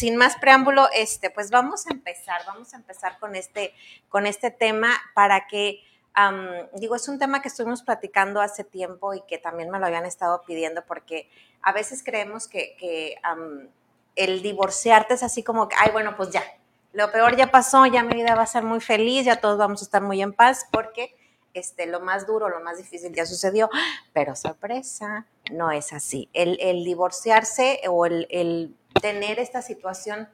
sin más preámbulo, este, pues vamos a empezar, vamos a empezar con este, con este tema para que, digo, es un tema que estuvimos platicando hace tiempo y que también me lo habían estado pidiendo porque a veces creemos que, el divorciarte es así como ay, bueno, pues ya, lo peor ya pasó, ya mi vida va a ser muy feliz, ya todos vamos a estar muy en paz porque este, lo más duro, lo más difícil ya sucedió, pero sorpresa, no es así. El, divorciarse o el, tener esta situación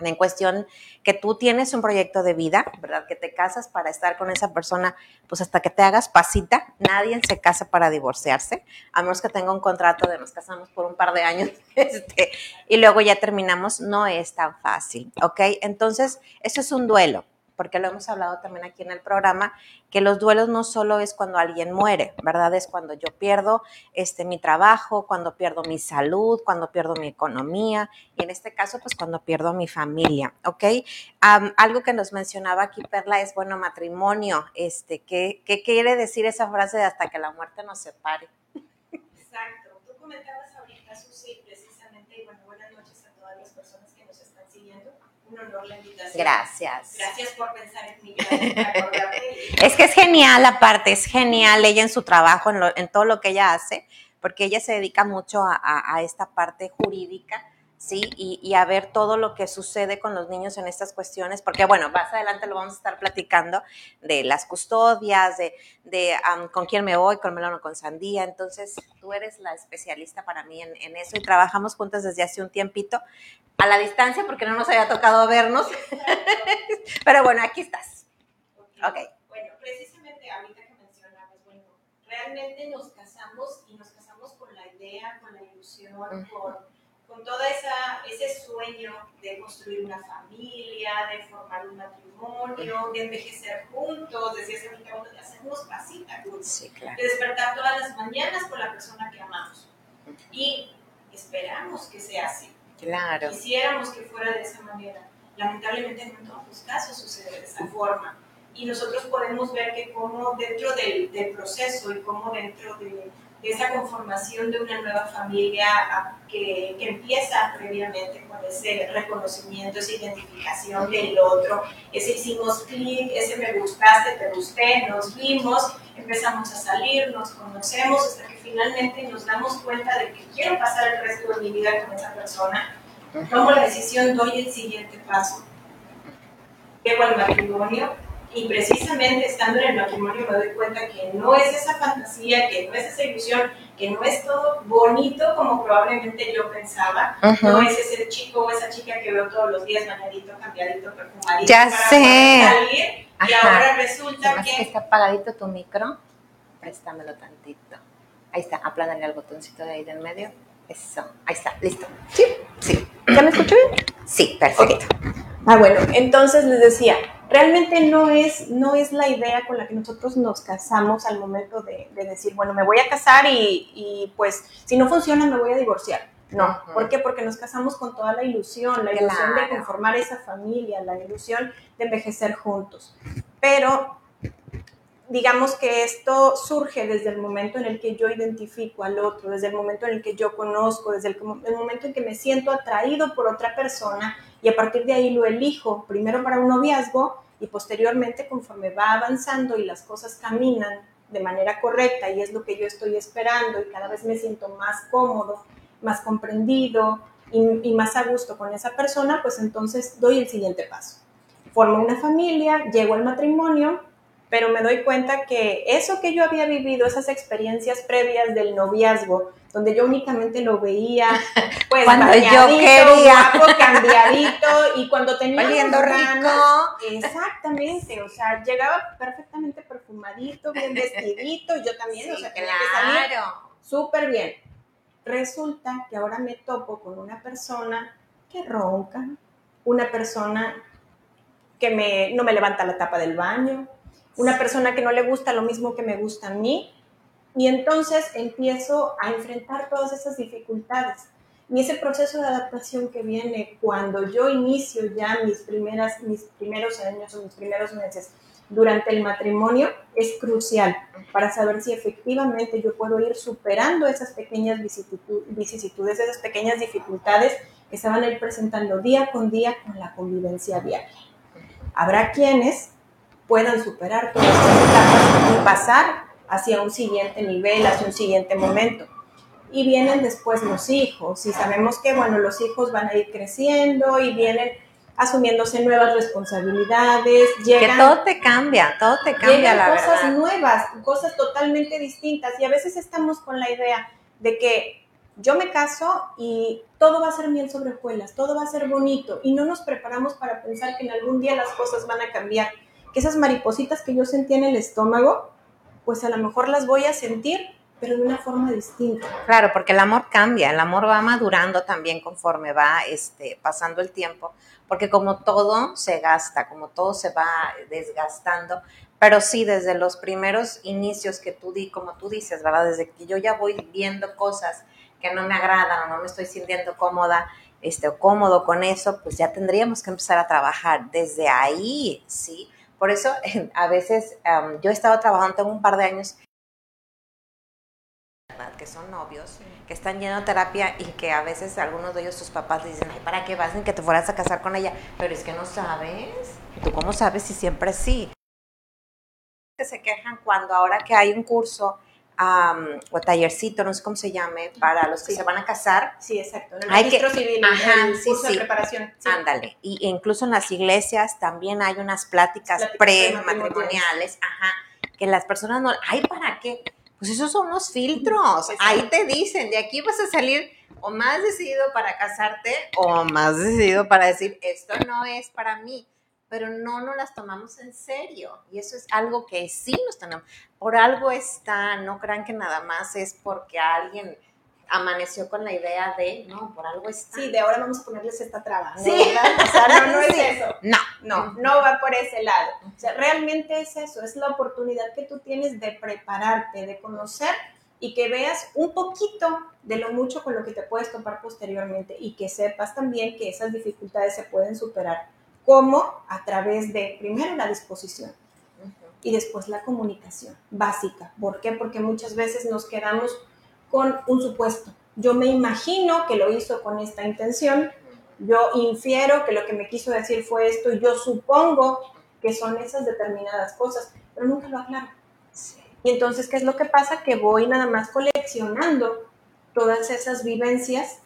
en cuestión que tú tienes un proyecto de vida, ¿verdad? Que te casas para estar con esa persona, pues hasta que te hagas pasita. Nadie se casa para divorciarse, a menos que tenga un contrato de nos casamos por un par de años este, y luego ya terminamos. No es tan fácil, ¿ok? Entonces, eso es un duelo porque lo hemos hablado también aquí en el programa, que los duelos no solo es cuando alguien muere, ¿verdad? Es cuando yo pierdo este, mi trabajo, cuando pierdo mi salud, cuando pierdo mi economía y en este caso, pues cuando pierdo mi familia, ¿ok? algo que nos mencionaba aquí Perla es, bueno, matrimonio, este, ¿qué, ¿qué quiere decir esa frase de hasta que la muerte nos separe? Exacto, tú comentabas ahorita, Susi, un honor la invitación. Gracias. Gracias por pensar en mí. es que es genial, aparte, es genial ella en su trabajo, en, todo lo que ella hace, porque ella se dedica mucho a esta parte jurídica ¿sí? Y, a ver todo lo que sucede con los niños en estas cuestiones, porque bueno, más adelante lo vamos a estar platicando de las custodias, de, de con quién me voy, con melón o con sandía, entonces tú eres la especialista para mí en, eso y trabajamos juntas desde hace un tiempito, a la distancia, porque no nos había tocado vernos, pero bueno, aquí estás. Ok. Bueno, precisamente ahorita que mencionabas, bueno, realmente nos casamos y nos casamos con la idea, con la ilusión, por con todo esa, ese sueño de construir una familia, de formar un matrimonio, de envejecer juntos, decías ahorita, de hacernos pasita juntos, de despertar todas las mañanas con la persona que amamos. Y esperamos que sea así. Claro. Quisiéramos que fuera de esa manera. Lamentablemente no en todos los casos sucede de esa forma. Y nosotros podemos ver que como dentro del, del proceso y como dentro de esa conformación de una nueva familia que, que, empieza previamente con ese reconocimiento, esa identificación del otro, ese hicimos clic, ese me gustaste, te gusté, nos vimos, empezamos a salir, nos conocemos hasta que finalmente nos damos cuenta de que quiero pasar el resto de mi vida con esa persona, tomo la decisión, doy el siguiente paso, llego al matrimonio y precisamente estando en el matrimonio me doy cuenta que no es esa fantasía, que no es esa ilusión, que no es todo bonito como probablemente yo pensaba. No es ese chico o esa chica que veo todos los días bañadito, cambiadito, perfumadito. Ya para sé. salir. Y ahora resulta que... que... está apagadito tu micro. Préstamelo tantito. Ahí está, aplánale al botoncito de ahí del medio. Eso, ahí está, listo. ¿Sí? Sí. ¿Ya me escucho bien? Sí, perfecto. Ah, bueno, entonces les decía, realmente no es, no es la idea con la que nosotros nos casamos al momento de, decir, bueno, me voy a casar y, pues si no funciona me voy a divorciar. No, ¿por qué? Porque nos casamos con toda la ilusión, la ilusión de conformar esa familia, la ilusión de envejecer juntos. Pero digamos que esto surge desde el momento en el que yo identifico al otro, desde el momento en el que yo conozco, desde el, el, momento en que me siento atraído por otra persona y a partir de ahí lo elijo, primero para un noviazgo y posteriormente conforme va avanzando y las cosas caminan de manera correcta y es lo que yo estoy esperando y cada vez me siento más cómodo, más comprendido y, más a gusto con esa persona, pues entonces doy el siguiente paso. Formo una familia, llego al matrimonio, pero me doy cuenta que eso que yo había vivido, esas experiencias previas del noviazgo, donde yo únicamente lo veía, pues, cuando yo quería. guapo, cambiadito, y cuando tenía Oliendo rico. Exactamente, o sea, llegaba perfectamente perfumadito, bien vestidito, y yo también, o sea, tenía que salir súper bien. Resulta que ahora me topo con una persona que ronca, una persona que me, no me levanta la tapa del baño, una persona que no le gusta lo mismo que me gusta a mí, y entonces empiezo a enfrentar todas esas dificultades. Y ese proceso de adaptación que viene cuando yo inicio ya mis, primeras, mis primeros años o mis primeros meses durante el matrimonio es crucial para saber si efectivamente yo puedo ir superando esas pequeñas vicisitudes, esas pequeñas dificultades que se van presentando día con día con la convivencia diaria. Habrá quienes puedan superar todas estas etapas y pasar hacia un siguiente nivel, hacia un siguiente momento. Y vienen después los hijos, y sabemos que, bueno, los hijos van a ir creciendo y vienen asumiéndose nuevas responsabilidades, llegan... Que todo te cambia, todo te cambia, la cosas nuevas, cosas totalmente distintas, y a veces estamos con la idea de que yo me caso y todo va a ser miel sobre hojuelas, todo va a ser bonito, y no nos preparamos para pensar que en algún día las cosas van a cambiar, que esas maripositas que yo sentía en el estómago, pues a lo mejor las voy a sentir, pero de una forma distinta. Claro, porque el amor cambia, el amor va madurando también conforme va este, pasando el tiempo, porque como todo se gasta, como todo se va desgastando, pero sí desde los primeros inicios que tú di, como tú dices, ¿verdad? Desde que yo ya voy viendo cosas que no me agradan o no me estoy sintiendo cómoda, este, o cómodo con eso, pues ya tendríamos que empezar a trabajar desde ahí, ¿sí? Por eso a veces yo he estado trabajando, tengo un par de años que son novios, que están yendo a terapia y que a veces algunos de ellos, sus papás, dicen, ¿para qué vas? Ni que te fueras a casar con ella. Pero es que no sabes. ¿Tú cómo sabes si siempre sí? Se quejan cuando ahora que hay un curso o tallercito, no sé cómo se llame, para los que se van a casar. Sí, exacto. En el hay registro civil, ajá, el curso de preparación. Ándale. Y incluso en las iglesias también hay unas pláticas, pre-matrimoniales, ajá, que las personas no, ay, ¿para qué? Pues esos son los filtros. Ahí te dicen, de aquí vas a salir o más decidido para casarte o más decidido para decir, esto no es para mí pero no nos las tomamos en serio. Y eso es algo que sí nos tenemos. Por algo está, no crean que nada más es porque alguien amaneció con la idea de, no, por algo está. Sí, de ahora vamos a ponerles esta traba. Sí. O sea, no, no es eso. No. No, no va por ese lado. O sea, realmente es eso, es la oportunidad que tú tienes de prepararte, de conocer y que veas un poquito de lo mucho con lo que te puedes topar posteriormente y que sepas también que esas dificultades se pueden superar ¿Cómo? A través de, primero, la disposición y después la comunicación básica. ¿Por qué? Porque muchas veces nos quedamos con un supuesto. Yo me imagino que lo hizo con esta intención, yo infiero que lo que me quiso decir fue esto, yo supongo que son esas determinadas cosas, pero nunca lo aclaro. Y entonces, ¿qué es lo que pasa? Que voy nada más coleccionando todas esas vivencias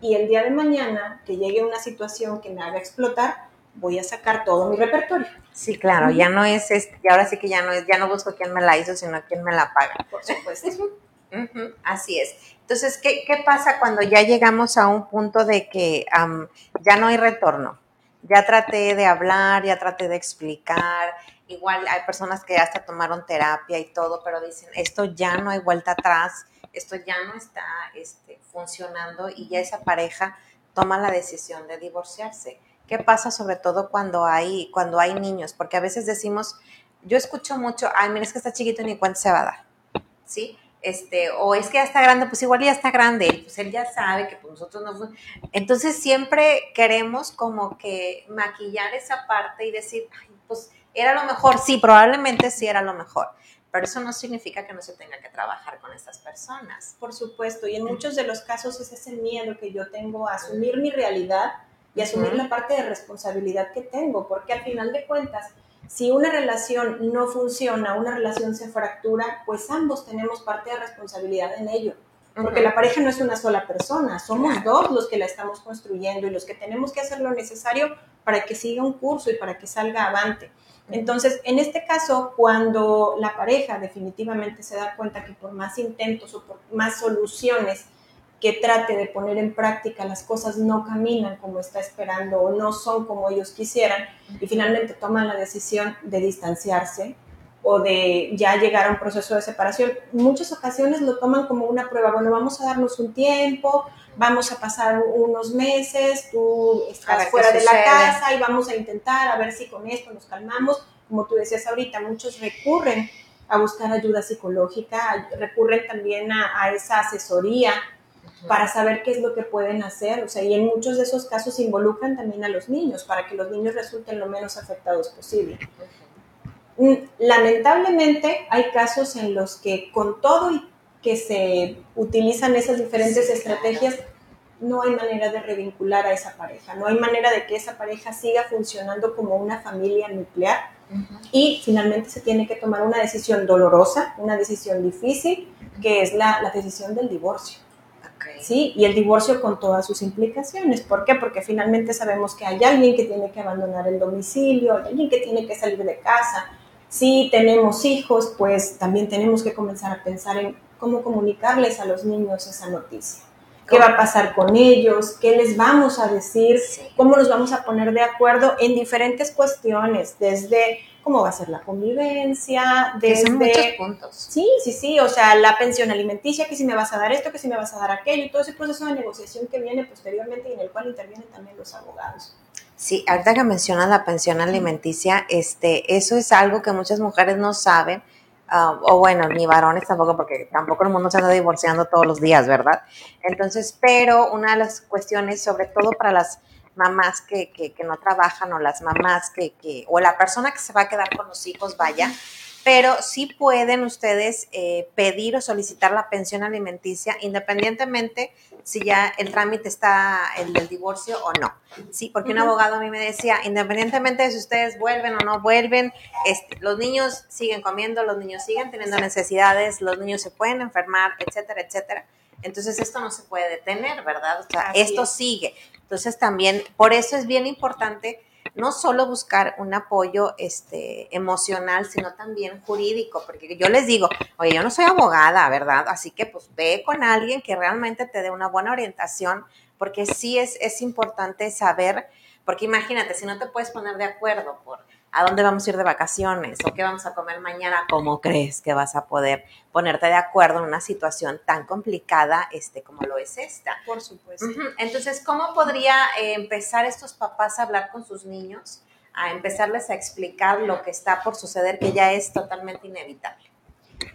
y el día de mañana que llegue una situación que me haga explotar, voy a sacar todo mi repertorio. Sí, claro, ya no es, este, y ahora sí que ya no es, ya no busco quién me la hizo, sino quién me la paga. Por supuesto. así es. Entonces, ¿qué, ¿qué, pasa cuando ya llegamos a un punto de que ya no hay retorno? Ya traté de hablar, ya traté de explicar. Igual hay personas que hasta tomaron terapia y todo, pero dicen, esto ya no hay vuelta atrás, esto ya no está este, funcionando y ya esa pareja toma la decisión de divorciarse ¿Qué pasa sobre todo cuando hay, cuando hay niños? Porque a veces decimos, yo escucho mucho, ay, mira, es que está chiquito y ni cuenta se va a dar, ¿sí? Este, o es que ya está grande, pues igual ya está grande, pues él ya sabe que pues nosotros no... Entonces siempre queremos como que maquillar esa parte y decir, ay, pues era lo mejor, sí, probablemente sí era lo mejor, pero eso no significa que no se tenga que trabajar con estas personas. Por supuesto, y en muchos de los casos ese es el miedo que yo tengo a asumir mi realidad y asumir la parte de responsabilidad que tengo, porque al final de cuentas, si una relación no funciona, una relación se fractura, pues ambos tenemos parte de responsabilidad en ello. Porque la pareja no es una sola persona, somos dos los que la estamos construyendo y los que tenemos que hacer lo necesario para que siga un curso y para que salga avante. Entonces, en este caso, cuando la pareja definitivamente se da cuenta que por más intentos o por más soluciones que trate de poner en práctica las cosas no caminan como está esperando o no son como ellos quisieran y finalmente toman la decisión de distanciarse o de ya llegar a un proceso de separación. Muchas ocasiones lo toman como una prueba, bueno, vamos a darnos un tiempo, vamos a pasar unos meses, tú estás fuera de la casa y vamos a intentar a ver si con esto nos calmamos. Como tú decías ahorita, muchos recurren a buscar ayuda psicológica, recurren también a, a esa asesoría para saber qué es lo que pueden hacer. O sea, y en muchos de esos casos involucran también a los niños para que los niños resulten lo menos afectados posible. Mm, lamentablemente hay casos en los que con todo y que se utilizan esas diferentes estrategias, no hay manera de revincular a esa pareja, no hay manera de que esa pareja siga funcionando como una familia nuclear y finalmente se tiene que tomar una decisión dolorosa, una decisión difícil, que es la, la decisión del divorcio. ¿Sí? Y el divorcio con todas sus implicaciones. ¿Por qué? Porque finalmente sabemos que hay alguien que tiene que abandonar el domicilio, hay alguien que tiene que salir de casa. Si tenemos hijos, pues también tenemos que comenzar a pensar en cómo comunicarles a los niños esa noticia qué va a pasar con ellos, qué les vamos a decir, cómo nos vamos a poner de acuerdo en diferentes cuestiones, desde cómo va a ser la convivencia, desde... muchos puntos. Sí, sí, sí, o sea, la pensión alimenticia, que si me vas a dar esto, que si me vas a dar aquello, y todo ese proceso de negociación que viene posteriormente y en el cual intervienen también los abogados. Sí, ahorita que mencionas la pensión alimenticia, este, eso es algo que muchas mujeres no saben, Ah, o bueno, ni varones tampoco, porque tampoco el mundo se anda divorciando todos los días, ¿verdad? Entonces, pero una de las cuestiones, sobre todo para las mamás que, que, que no trabajan o las mamás que, que, o la persona que se va a quedar con los hijos, vaya, pero sí pueden ustedes eh, pedir o solicitar la pensión alimenticia independientemente si ya el trámite está el del divorcio o no. Sí, porque un abogado a mí me decía, independientemente de si ustedes vuelven o no vuelven, este, los niños siguen comiendo, los niños siguen teniendo necesidades, los niños se pueden enfermar, etcétera, etcétera. Entonces esto no se puede detener, ¿verdad? O sea, esto sigue. Entonces también, por eso es bien importante no solo buscar un apoyo este, emocional, sino también jurídico, porque yo les digo, oye, yo no soy abogada, ¿verdad? Así que pues ve con alguien que realmente te dé una buena orientación, porque sí es, es importante saber, porque imagínate, si no te puedes poner de acuerdo por a dónde vamos a ir de vacaciones o qué vamos a comer mañana, ¿cómo crees que vas a poder ponerte de acuerdo en una situación tan complicada este, como lo es esta? Por supuesto. Entonces, ¿cómo podría eh, empezar estos papás a hablar con sus niños, a empezarles a explicar lo que está por suceder, que ya es totalmente inevitable?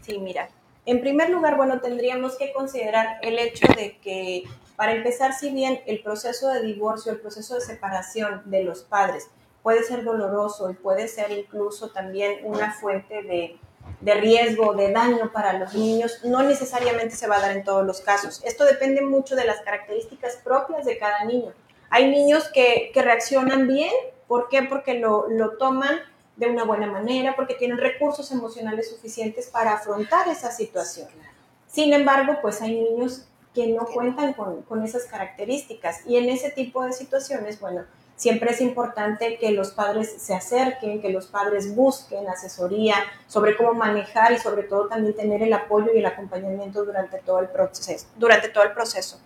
Sí, mira, en primer lugar, bueno, tendríamos que considerar el hecho de que, para empezar, si bien el proceso de divorcio, el proceso de separación de los padres, puede ser doloroso y puede ser incluso también una fuente de, de riesgo, de daño para los niños, no necesariamente se va a dar en todos los casos. Esto depende mucho de las características propias de cada niño. Hay niños que, que reaccionan bien, ¿por qué? Porque lo, lo, toman de una buena manera, porque tienen recursos emocionales suficientes para afrontar esa situación. Sin embargo, pues hay niños que no cuentan con, con esas características y en ese tipo de situaciones, bueno, Siempre es importante que los padres se acerquen, que los padres busquen asesoría sobre cómo manejar y sobre todo también tener el apoyo y el acompañamiento durante todo el proceso. Durante todo el proceso.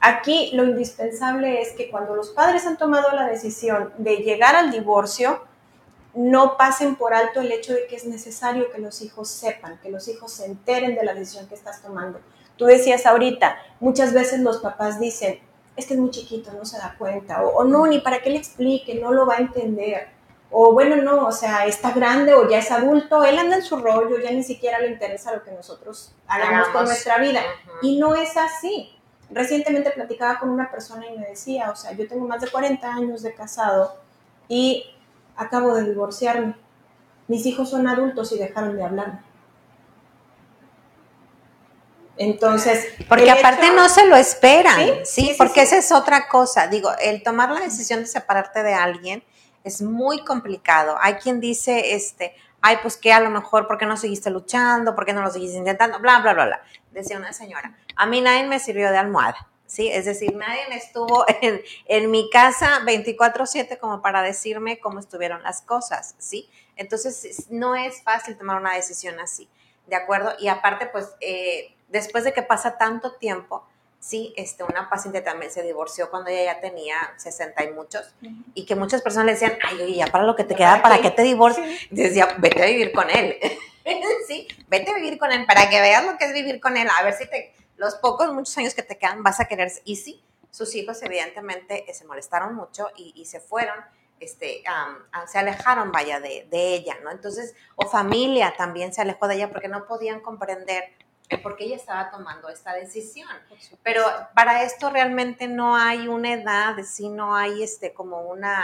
Aquí lo indispensable es que cuando los padres han tomado la decisión de llegar al divorcio, no pasen por alto el hecho de que es necesario que los hijos sepan, que los hijos se enteren de la decisión que estás tomando. Tú decías ahorita, muchas veces los papás dicen, es que es muy chiquito, no se da cuenta, o, no, ni para qué le explique, no lo va a entender, o bueno, no, o sea, está grande o ya es adulto, él anda en su rollo, ya ni siquiera le interesa lo que nosotros hagamos con nuestra vida. Y no es así. Recientemente platicaba con una persona y me decía, o sea, yo tengo más de 40 años de casado y acabo de divorciarme. Mis hijos son adultos y dejaron de hablarme. Entonces, porque aparte no se lo esperan, ¿sí? porque esa es otra cosa. Digo, el tomar la decisión de separarte de alguien es muy complicado. Hay quien dice, este, ay, pues que a lo mejor, ¿por qué no seguiste luchando? ¿Por qué no lo seguiste intentando? Bla, bla, bla, bla. Decía una señora, a mí nadie me sirvió de almohada. ¿sí? Es decir, nadie estuvo en, en mi casa 24/7 como para decirme cómo estuvieron las cosas, ¿sí? Entonces, no es fácil tomar una decisión así, ¿de acuerdo? Y aparte, pues, eh, después de que pasa tanto tiempo, sí, este, una paciente también se divorció cuando ella ya tenía 60 y muchos, y que muchas personas le decían, ay, oye, ya para lo que te queda, ¿para qué te divorcias? Decía, vete a vivir con él, sí, vete a vivir con él, para que veas lo que es vivir con él, a ver si te, los pocos, muchos años que te quedan vas a querer, y sí, sus hijos evidentemente eh, se molestaron mucho y, se fueron, este, se alejaron, vaya, de, de ella, ¿no? Entonces, o familia también se alejó de ella porque no podían comprender porque ella estaba tomando esta decisión. Pero para esto realmente no hay una edad, sí no hay este como una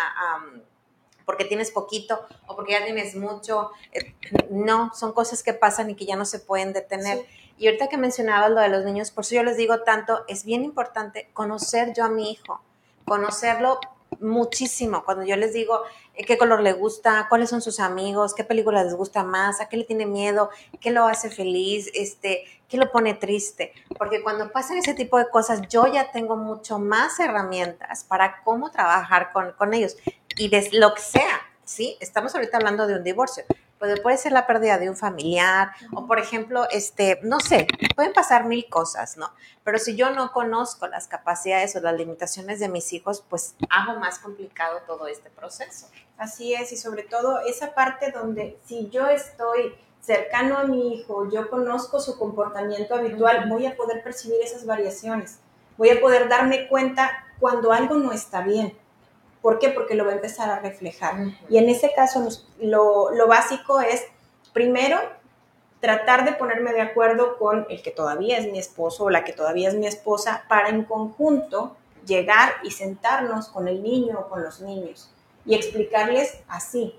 porque tienes poquito o porque ya tienes mucho. Eh, no, son cosas que pasan y que ya no se pueden detener. Y ahorita que mencionabas lo de los niños, por eso yo les digo tanto, es bien importante conocer yo a mi hijo, conocerlo muchísimo. Cuando yo les digo qué color le gusta, cuáles son sus amigos, qué película les gusta más, a qué le tiene miedo, qué lo hace feliz, este, qué lo pone triste. Porque cuando pasan ese tipo de cosas, yo ya tengo mucho más herramientas para cómo trabajar con, con ellos. Y de lo que sea, ¿sí? Estamos ahorita hablando de un divorcio, puede, ser la pérdida de un familiar o, por ejemplo, este, no sé, pueden pasar mil cosas, ¿no? Pero si yo no conozco las capacidades o las limitaciones de mis hijos, pues hago más complicado todo este proceso. Así es, y sobre todo esa parte donde si yo estoy cercano a mi hijo, yo conozco su comportamiento habitual, voy a poder percibir esas variaciones, voy a poder darme cuenta cuando algo no está bien. ¿Por qué? Porque lo va a empezar a reflejar. Y en ese caso lo, lo básico es, primero, tratar de ponerme de acuerdo con el que todavía es mi esposo o la que todavía es mi esposa para en conjunto llegar y sentarnos con el niño o con los niños y explicarles así,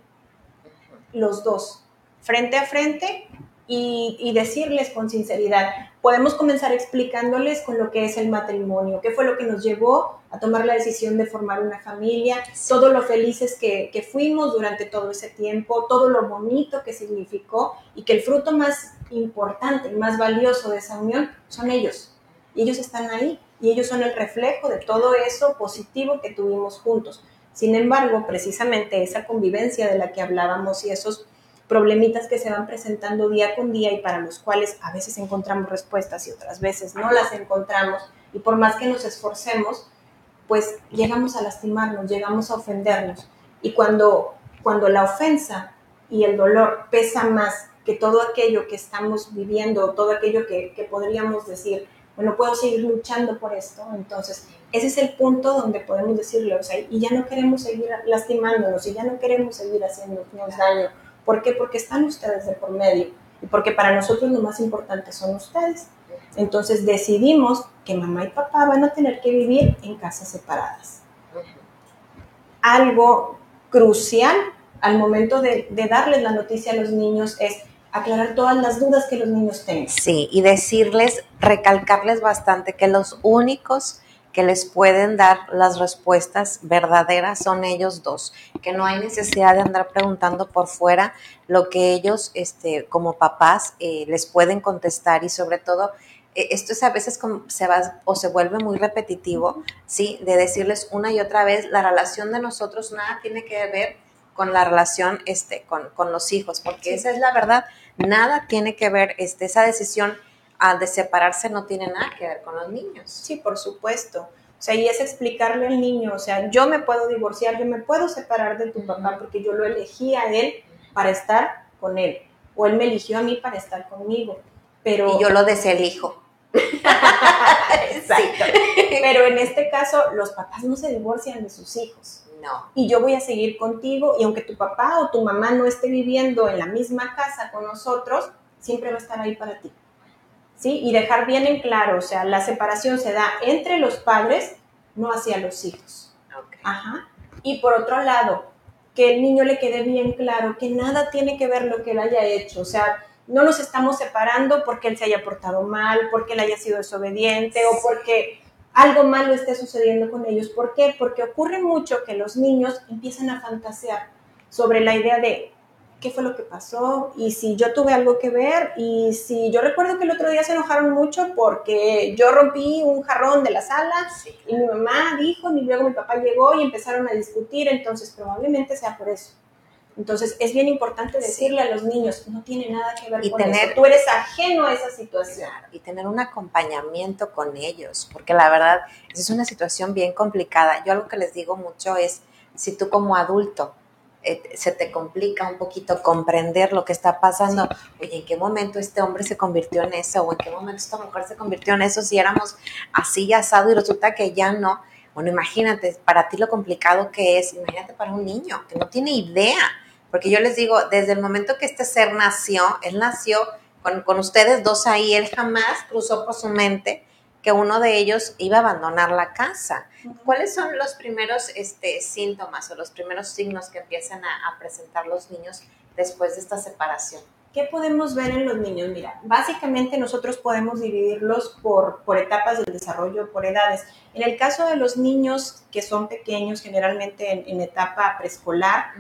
los dos, frente a frente y, y, decirles con sinceridad. Podemos comenzar explicándoles con lo que es el matrimonio, qué fue lo que nos llevó a tomar la decisión de formar una familia, todo lo felices que, que, fuimos durante todo ese tiempo, todo lo bonito que significó y que el fruto más importante y más valioso de esa unión son ellos. Y ellos están ahí y ellos son el reflejo de todo eso positivo que tuvimos juntos. Sin embargo, precisamente esa convivencia de la que hablábamos y esos problemitas que se van presentando día con día y para los cuales a veces encontramos respuestas y otras veces no las encontramos y por más que nos esforcemos, pues llegamos a lastimarnos, llegamos a ofendernos. Y cuando, cuando la ofensa y el dolor pesa más que todo aquello que estamos viviendo, todo aquello que, que podríamos decir, bueno, puedo seguir luchando por esto, entonces ese es el punto donde podemos decirle, o sea, y ya no queremos seguir lastimándonos, y ya no queremos seguir haciéndonos daño. ¿Por qué? Porque están ustedes de por medio, y porque para nosotros lo más importante son ustedes. Entonces decidimos que mamá y papá van a tener que vivir en casas separadas. Algo crucial al momento de, darles la noticia a los niños es aclarar todas las dudas que los niños tengan. Sí, y decirles, recalcarles bastante que los únicos que les pueden dar las respuestas verdaderas son ellos dos, que no hay necesidad de andar preguntando por fuera lo que ellos, este, como papás, eh, les pueden contestar y sobre todo eh, esto es a veces como se va o se vuelve muy repetitivo, ¿sí? De decirles una y otra vez, la relación de nosotros nada tiene que ver con la relación este, con, con los hijos, porque esa es la verdad, nada tiene que ver, este, esa decisión al de separarse no tiene nada que ver con los niños. Sí, por supuesto. O sea, y es explicarle al niño, o sea, yo me puedo divorciar, yo me puedo separar de tu papá porque yo lo elegí a él para estar con él, o él me eligió a mí para estar conmigo. Pero... Y yo lo deselijo. Exacto. Pero en este caso, los papás no se divorcian de sus hijos. No. Y yo voy a seguir contigo y aunque tu papá o tu mamá no esté viviendo en la misma casa con nosotros, siempre va a estar ahí para ti. ¿Sí? Y dejar bien en claro, o sea, la separación se da entre los padres, no hacia los hijos. Ajá. Y por otro lado, que el niño le quede bien claro que nada tiene que ver lo que él haya hecho. O sea, no nos estamos separando porque él se haya portado mal, porque él haya sido desobediente o porque algo malo esté sucediendo con ellos. ¿Por qué? Porque ocurre mucho que los niños empiezan a fantasear sobre la idea de qué fue lo que pasó y si yo tuve algo que ver y si yo recuerdo que el otro día se enojaron mucho porque yo rompí un jarrón de la sala y mi mamá dijo y luego mi papá llegó y empezaron a discutir, entonces probablemente sea por eso. Entonces es bien importante decirle a los niños, no tiene nada que ver con eso, tú eres ajeno a esa situación. y tener un acompañamiento con ellos, porque la verdad es una situación bien complicada. Yo algo que les digo mucho es, si tú como adulto eh, se te complica un poquito comprender lo que está pasando, oye, ¿en qué momento este hombre se convirtió en eso? ¿O en qué momento esta mujer se convirtió en eso? Si éramos así asado y resulta que ya no. Bueno, imagínate, para ti lo complicado que es, imagínate para un niño que no tiene idea porque yo les digo, desde el momento que este ser nació, él nació con, ustedes dos ahí, él jamás cruzó por su mente que uno de ellos iba a abandonar la casa. ¿Cuáles son los primeros este, síntomas o los primeros signos que empiezan a, presentar los niños después de esta separación? ¿Qué podemos ver en los niños? Mira, básicamente nosotros podemos dividirlos por, por etapas del desarrollo, por edades. En el caso de los niños que son pequeños, generalmente en, etapa preescolar,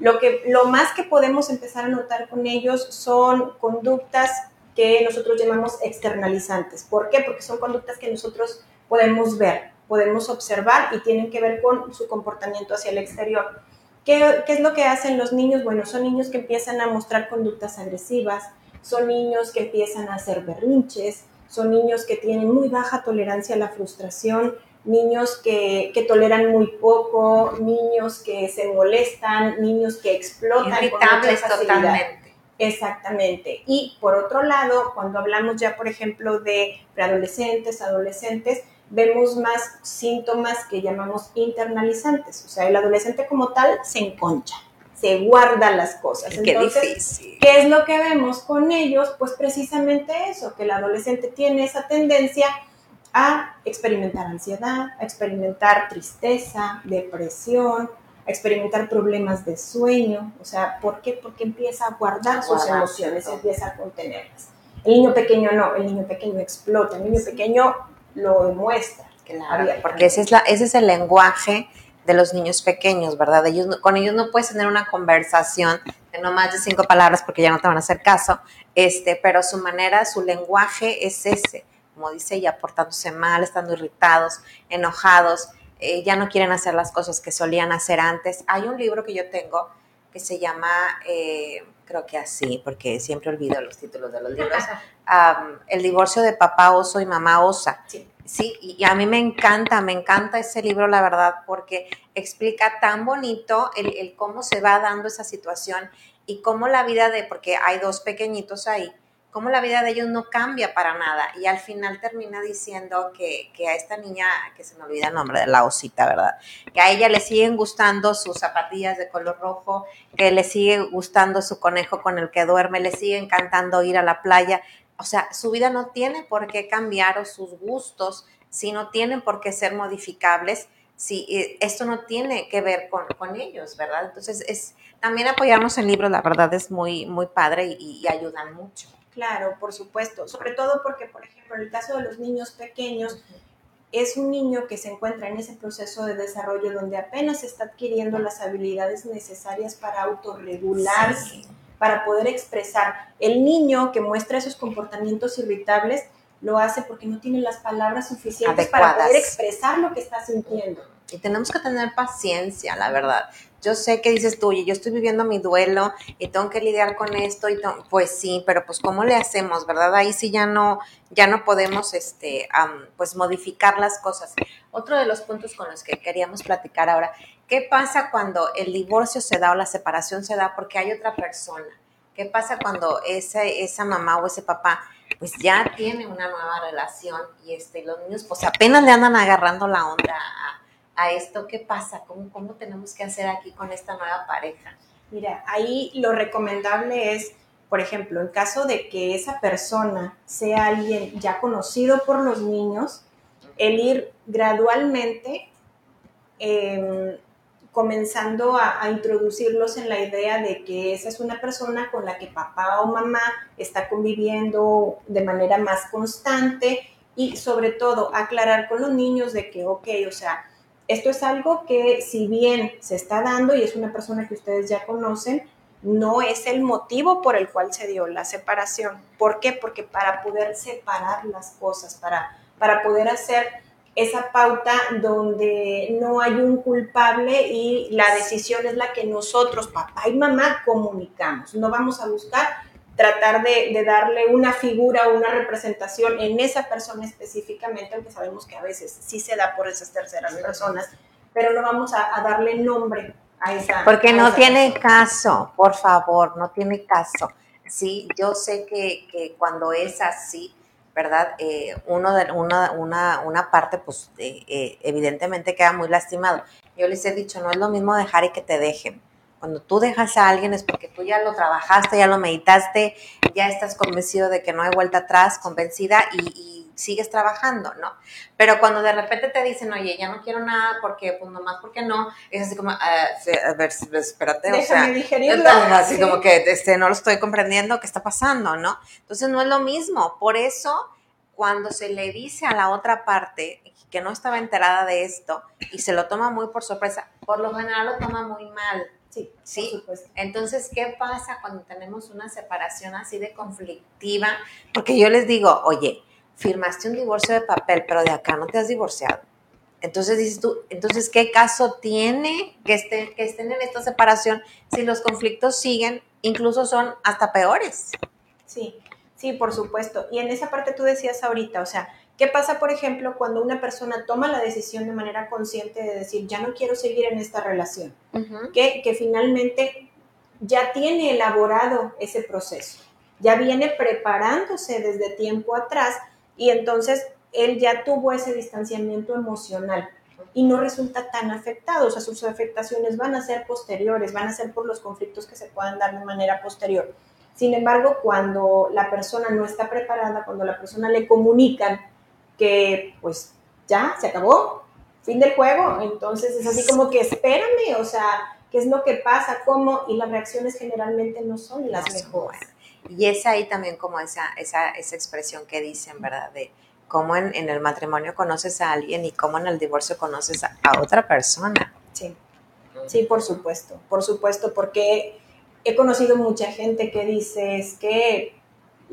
lo, que, lo más que podemos empezar a notar con ellos son conductas que nosotros llamamos externalizantes. ¿Por qué? Porque son conductas que nosotros podemos ver, podemos observar y tienen que ver con su comportamiento hacia el exterior. ¿Qué, es lo que hacen los niños? Bueno, son niños que empiezan a mostrar conductas agresivas, son niños que empiezan a hacer berrinches, son niños que tienen muy baja tolerancia a la frustración, niños que, toleran muy poco, niños que se molestan, niños que explotan. Irritables totalmente. Exactamente. Y por otro lado, cuando hablamos ya, por ejemplo, de preadolescentes, adolescentes, vemos más síntomas que llamamos internalizantes. O sea, el adolescente como tal se enconcha, se guarda las cosas. Qué difícil. ¿Qué es lo que vemos con ellos? Pues precisamente eso, que el adolescente tiene esa tendencia a experimentar ansiedad, a experimentar tristeza, depresión, a experimentar problemas de sueño. O sea, ¿por qué? Porque empieza a guardar sus emociones, empieza a contenerlas. El niño pequeño no, el niño pequeño explota, el niño pequeño lo demuestra. Claro, porque ese es, la, ese es el lenguaje de los niños pequeños, ¿verdad? Ellos, con ellos no puedes tener una conversación de no más de cinco palabras porque ya no te van a hacer caso, este, pero su manera, su lenguaje es ese, como dice ella, portándose mal, estando irritados, enojados, eh, ya no quieren hacer las cosas que solían hacer antes. Hay un libro que yo tengo que se llama, eh, creo que así, porque siempre olvido los títulos de los libros, El divorcio de papá oso y mamá osa. Sí. Sí, y a mí me encanta, me encanta ese libro, la verdad, porque explica tan bonito el, el, cómo se va dando esa situación y cómo la vida de, porque hay dos pequeñitos ahí, cómo la vida de ellos no cambia para nada. Y al final termina diciendo que, a esta niña, que se me olvida el nombre de la osita, ¿verdad? Que a ella le siguen gustando sus zapatillas de color rojo, que le sigue gustando su conejo con el que duerme, le sigue encantando ir a la playa. O sea, su vida no tiene por qué cambiar o sus gustos, si no tienen por qué ser modificables si eh, esto no tiene que ver con, con, ellos, ¿verdad? Entonces, es también apoyarnos en libros, la verdad, es muy, muy padre y ayudan mucho. Claro, por supuesto. Sobre todo porque, por ejemplo, en el caso de los niños pequeños, es un niño que se encuentra en ese proceso de desarrollo donde apenas está adquiriendo las habilidades necesarias para autorregularse, para poder expresar. El niño que muestra esos comportamientos irritables lo hace porque no tiene las palabras suficientes para poder expresar lo que está sintiendo. Y tenemos que tener paciencia, la verdad. Yo sé que dices tú, oye, yo estoy viviendo mi duelo y tengo que lidiar con esto y pues sí, pero pues cómo le hacemos, ¿verdad? Ahí sí ya no ya no podemos este pues modificar las cosas. Otro de los puntos con los que queríamos platicar ahora, ¿qué pasa cuando el divorcio se da o la separación se da porque hay otra persona? ¿Qué pasa cuando esa, esa mamá o ese papá pues ya tiene una nueva relación y este los niños pues apenas le andan agarrando la onda a a esto, ¿qué pasa? ¿Cómo, ¿Cómo tenemos que hacer aquí con esta nueva pareja? Mira, ahí lo recomendable es, por ejemplo, en caso de que esa persona sea alguien ya conocido por los niños, el ir gradualmente em, comenzando a, a, introducirlos en la idea de que esa es una persona con la que papá o mamá está conviviendo de manera más constante y sobre todo aclarar con los niños de que, ok, o sea, esto es algo que si bien se está dando y es una persona que ustedes ya conocen, no es el motivo por el cual se dio la separación. ¿Por qué? Porque para poder separar las cosas, para, para poder hacer esa pauta donde no hay un culpable y la decisión es la que nosotros, papá y mamá, comunicamos. No vamos a buscar tratar de, darle una figura o una representación en esa persona específicamente, aunque sabemos que a veces sí se da por esas terceras personas, pero no vamos a, darle nombre a esa. Porque no tiene caso, por favor, no tiene caso. Sí, yo sé que, cuando es así, ¿verdad? Eh, uno de, una, una, una parte, pues eh, eh, evidentemente queda muy lastimado. Yo les he dicho, no es lo mismo dejar y que te dejen cuando tú dejas a alguien es porque tú ya lo trabajaste, ya lo meditaste, ya estás convencido de que no hay vuelta atrás, convencida y, sigues trabajando, ¿no? Pero cuando de repente te dicen, oye, ya no quiero nada porque, pues nomás porque no, es así como, ah, a ver, espérate, o sea, así como que este, no lo estoy comprendiendo, ¿qué está pasando, no? Entonces no es lo mismo, por eso cuando se le dice a la otra parte que no estaba enterada de esto y se lo toma muy por sorpresa, por lo general lo toma muy mal. Sí, ¿sí? Entonces, ¿qué pasa cuando tenemos una separación así de conflictiva? Porque yo les digo, oye, firmaste un divorcio de papel, pero de acá no te has divorciado. Entonces dices tú, entonces, ¿qué caso tiene que, esté, que estén en esta separación si los conflictos siguen, incluso son hasta peores? Sí, sí, por supuesto. Y en esa parte tú decías ahorita, o sea, ¿qué pasa, por ejemplo, cuando una persona toma la decisión de manera consciente de decir, ya no quiero seguir en esta relación? que, que finalmente ya tiene elaborado ese proceso, ya viene preparándose desde tiempo atrás y entonces él ya tuvo ese distanciamiento emocional y no resulta tan afectado, o sea, sus afectaciones van a ser posteriores, van a ser por los conflictos que se puedan dar de manera posterior. Sin embargo, cuando la persona no está preparada, cuando la persona le comunican que pues ya se acabó, fin del juego, entonces es así como que espérame, o sea, ¿qué es lo que pasa? ¿Cómo? Y las reacciones generalmente no son las mejores. Y es ahí también como esa, esa, esa expresión que dicen, ¿verdad? De cómo en, el matrimonio conoces a alguien y cómo en el divorcio conoces a, otra persona. Sí, sí, por supuesto, por supuesto, porque he conocido mucha gente que dice es que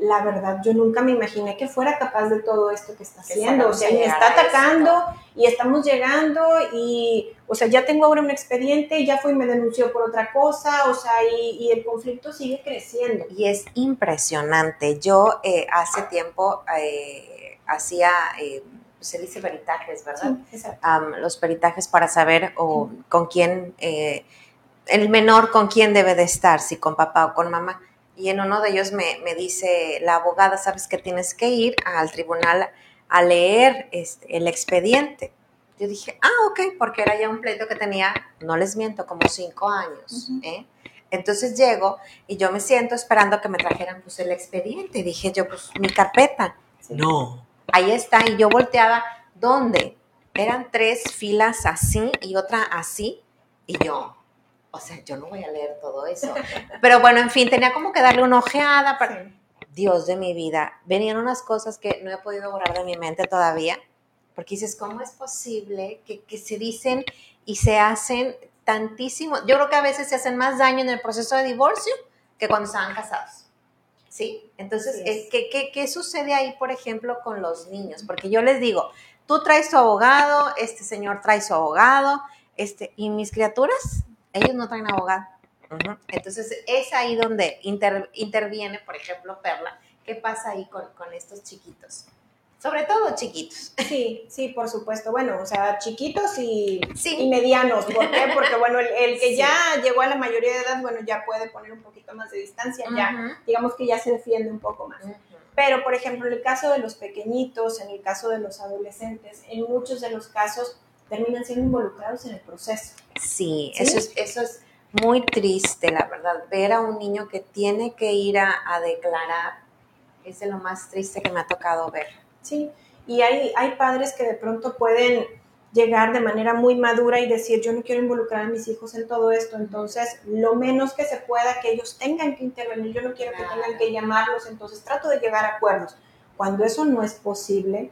la verdad, yo nunca me imaginé que fuera capaz de todo esto que está haciendo. O sea, me está atacando y estamos llegando y, o sea, ya tengo ahora un expediente, ya fue y me denunció por otra cosa, o sea, y, el conflicto sigue creciendo. Y es impresionante. Yo eh, hace tiempo eh, hacía... Eh, se dice peritajes, ¿verdad? Sí, los peritajes para saber o con quién, el menor con quién debe de estar, si con papá o con mamá y en uno de ellos me, dice la abogada, sabes que tienes que ir al tribunal a leer este, el expediente. Yo dije, ah, ok, porque era ya un pleito que tenía, no les miento, como cinco años. ¿eh? Entonces llego y yo me siento esperando que me trajeran pues, el expediente. Y dije yo, pues mi carpeta. No. Ahí está. Y yo volteaba, ¿dónde? Eran tres filas así y otra así. Y yo, o sea, yo no voy a leer todo eso. Pero bueno, en fin, tenía como que darle una ojeada para... Dios de mi vida, venían unas cosas que no he podido borrar de mi mente todavía, porque dices, ¿cómo es posible que, se dicen y se hacen tantísimo? Yo creo que a veces se hacen más daño en el proceso de divorcio que cuando estaban casados. ¿Sí? Entonces, eh, ¿qué, qué, qué sucede ahí, por ejemplo, con los niños? Porque yo les digo, tú traes tu abogado, este señor trae su abogado, este, y mis criaturas ellos no traen abogado. Entonces es ahí donde interviene, por ejemplo, Perla. ¿Qué pasa ahí con, estos chiquitos? Sobre todo chiquitos. Sí, sí, por supuesto. Bueno, o sea, chiquitos y, y medianos. ¿Por qué? Porque, bueno, el, que ya llegó a la mayoría de edad, bueno, ya puede poner un poquito más de distancia, ya, digamos que ya se defiende un poco más. Pero, por ejemplo, en el caso de los pequeñitos, en el caso de los adolescentes, en muchos de los casos terminan siendo involucrados en el proceso. Sí, Eso, es, eso es muy triste, la verdad. Ver a un niño que tiene que ir a, declarar es de lo más triste que me ha tocado ver. Sí, y hay, hay padres que de pronto pueden llegar de manera muy madura y decir, yo no quiero involucrar a mis hijos en todo esto, entonces lo menos que se pueda que ellos tengan que intervenir, yo no quiero que tengan que llamarlos, entonces trato de llegar a acuerdos. Cuando eso no es posible,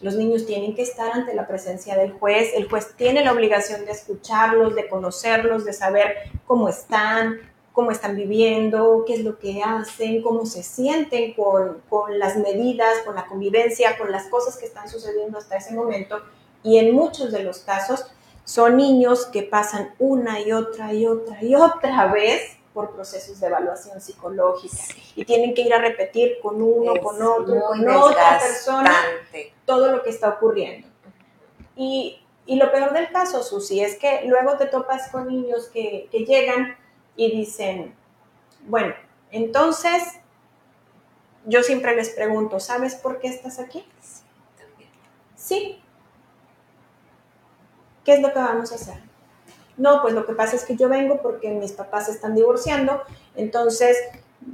los niños tienen que estar ante la presencia del juez, el juez tiene la obligación de escucharlos, de conocerlos, de saber cómo están, cómo están viviendo, qué es lo que hacen, cómo se sienten con, las medidas, con la convivencia, con las cosas que están sucediendo hasta ese momento. Y en muchos de los casos son niños que pasan una y otra y otra y otra vez por procesos de evaluación psicológica y tienen que ir a repetir con uno, con otro, con otra persona todo lo que está ocurriendo. Y, y, lo peor del caso, Susi, es que luego te topas con niños que, que llegan y dicen, bueno, entonces yo siempre les pregunto, ¿sabes por qué estás aquí? Sí, también. Sí. ¿Qué es lo que vamos a hacer? No, pues lo que pasa es que yo vengo porque mis papás se están divorciando, entonces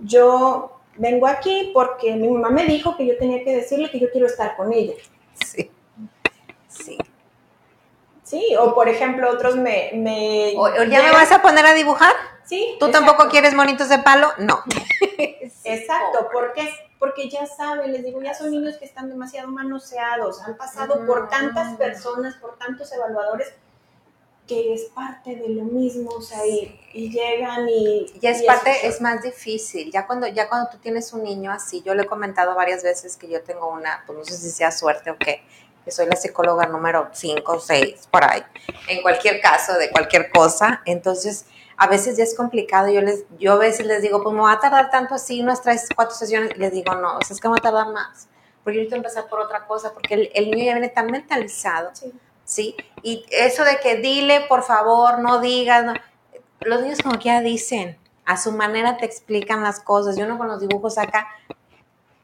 yo vengo aquí porque mi mamá me dijo que yo tenía que decirle que yo quiero estar con ella. Sí. Sí. Sí, o por ejemplo, otros me... me O, ya me vas a poner a dibujar. Sí. ¿Tú exacto. tampoco quieres monitos de palo? No. Exacto, ¿por qué? Porque ya saben, les digo, ya son niños que están demasiado manoseados, han pasado por tantas personas, por tantos evaluadores, que es parte de lo mismo, o sea, y, y llegan y... Ya es y parte, eso- es más difícil. Ya cuando, ya cuando tú tienes un niño así, yo le he comentado varias veces que yo tengo una, pues no sé si sea suerte o qué, que soy la psicóloga número 5 o 6, por ahí, en cualquier caso, de cualquier cosa. Entonces, a veces ya es complicado. Yo les, yo a veces les digo, pues me va a tardar tanto así, unas tres, cuatro sesiones, y les digo, no, o sea, es que me va a tardar más. Porque yo necesito empezar por otra cosa, porque el, el niño ya viene tan mentalizado Sí. ¿Sí? Y eso de que dile, por favor, no digas, no. los niños como que ya dicen, a su manera te explican las cosas, y uno con los dibujos saca